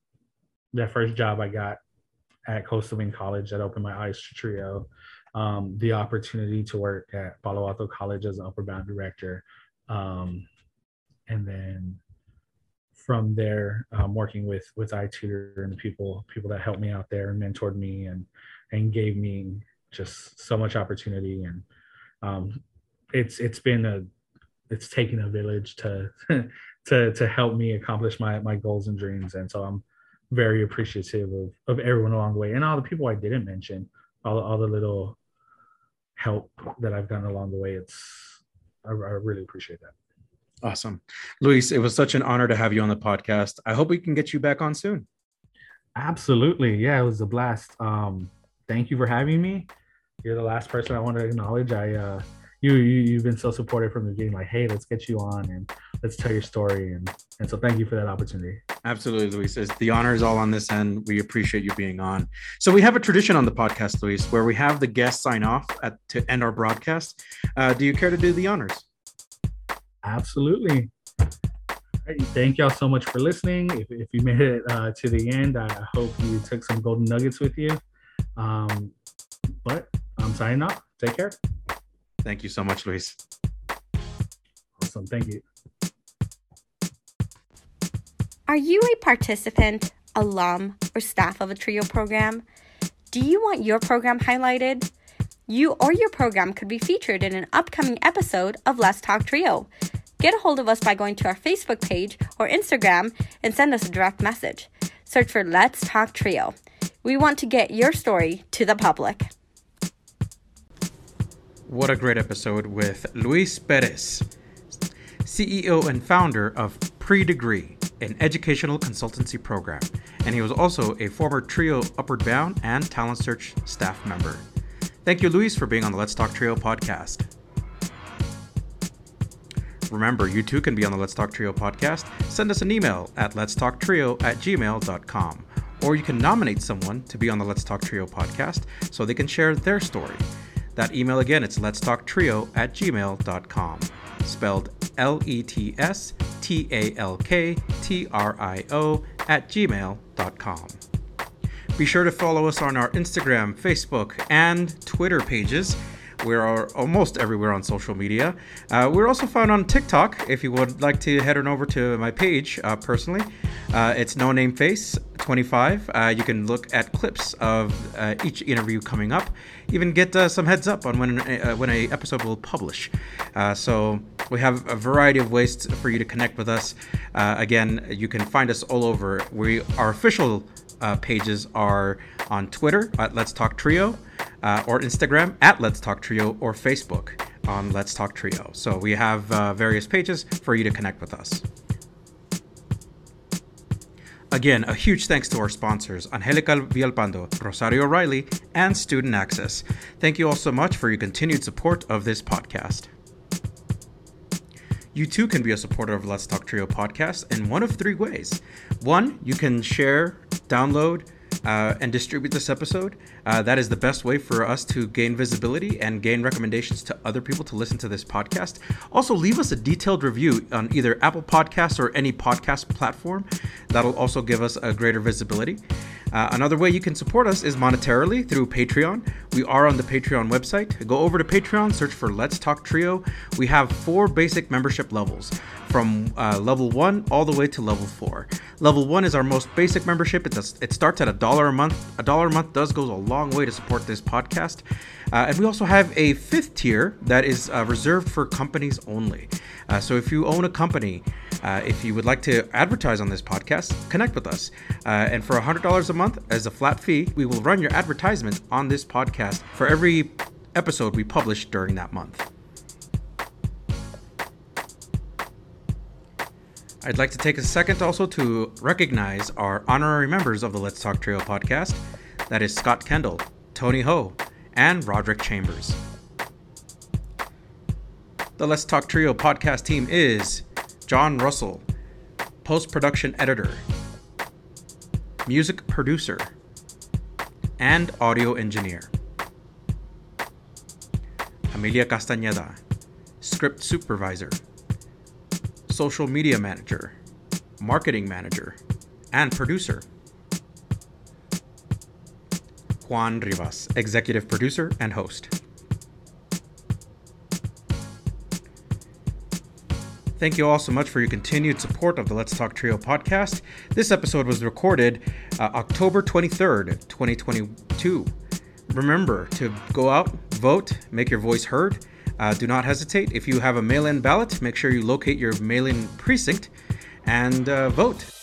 that first job I got at Coastal Bend College that opened my eyes to Trio. Um, the opportunity to work at Palo Alto College as an Upward Bound director. Um, and then from there, um, working with with iTutor and people people that helped me out there and mentored me and and gave me just so much opportunity and um, it's it's been a it's taken a village to to to help me accomplish my my goals and dreams. And so I'm very appreciative of of everyone along the way and all the people I didn't mention, all all the little help that I've gotten along the way. It's I, I really appreciate that. Awesome, Luis. It was such an honor to have you on the podcast. I hope we can get you back on soon. Absolutely, yeah, it was a blast. Um, thank you for having me. You're the last person I want to acknowledge. I uh, you, you you've been so supportive from the beginning. Like, hey, let's get you on and let's tell your story. And and so thank you for that opportunity. Absolutely, Luis. The honor is all on this end. We appreciate you being on. So we have a tradition on the podcast, Luis, where we have the guests sign off at to end our broadcast. Uh, do you care to do the honors? Absolutely. Right, thank y'all so much for listening. If, if you made it uh, to the end, I hope you took some golden nuggets with you. Um, but I'm signing off. Take care. Thank you so much, Luis. Awesome. Thank you. Are you a participant, alum, or staff of a TRIO program? Do you want your program highlighted? You or your program could be featured in an upcoming episode of Let's Talk Trio. Get a hold of us by going to our Facebook page or Instagram and send us a direct message. Search for Let's Talk Trio. We want to get your story to the public. What a great episode with Luis Perez, CEO and founder of Pre Degree, an educational consultancy program. And he was also a former Trio Upward Bound and Talent Search staff member. Thank you, Luis, for being on the Let's Talk Trio podcast. Remember, you too can be on the Let's Talk Trio podcast. Send us an email at letstalktrio at gmail.com. Or you can nominate someone to be on the Let's Talk Trio podcast so they can share their story. That email again, it's letstalktrio at gmail.com. Spelled L E T S T A L K T R I O at gmail.com. Be sure to follow us on our Instagram, Facebook, and Twitter pages. We are almost everywhere on social media. Uh, we're also found on TikTok. If you would like to head on over to my page uh, personally, uh, it's No Name Face 25. Uh, you can look at clips of uh, each interview coming up. Even get uh, some heads up on when when a episode will publish. so we have a variety of ways for you to connect with us. again, you can find us all over. We our official uh, pages are on Twitter at Let's Talk Trio, uh, or Instagram at Let's Talk Trio, or Facebook on Let's Talk Trio. So we have uh, various pages for you to connect with us. Again, a huge thanks to our sponsors, Angelica Villalpando, Rosario Riley, and Student Access. Thank you all so much for your continued support of this podcast. You too can be a supporter of Let's Talk Trio podcast in one of three ways. One, you can share, download, uh, and distribute this episode. Uh, that is the best way for us to gain visibility and gain recommendations to other people to listen to this podcast. Also, leave us a detailed review on either Apple Podcasts or any podcast platform. That'll also give us a greater visibility. Uh, another way you can support us is monetarily through Patreon. We are on the Patreon website. Go over to Patreon, search for Let's Talk Trio. We have four basic membership levels from uh, level one all the way to level four. Level one is our most basic membership. It, does, it starts at a dollar a month. A dollar a month does go a long way to support this podcast. Uh, and we also have a fifth tier that is uh, reserved for companies only. Uh, so if you own a company, uh, if you would like to advertise on this podcast, connect with us. Uh, and for $100 a month as a flat fee, we will run your advertisement on this podcast for every episode we publish during that month. I'd like to take a second also to recognize our honorary members of the Let's Talk Trio podcast. That is Scott Kendall, Tony Ho, and Roderick Chambers. The Let's Talk Trio podcast team is John Russell, post production editor, music producer, and audio engineer. Amelia Castañeda, script supervisor, social media manager, marketing manager, and producer. Juan Rivas, executive producer and host. Thank you all so much for your continued support of the Let's Talk Trio podcast. This episode was recorded uh, October 23rd, 2022. Remember to go out, vote, make your voice heard. Uh, do not hesitate. If you have a mail in ballot, make sure you locate your mail in precinct and uh, vote.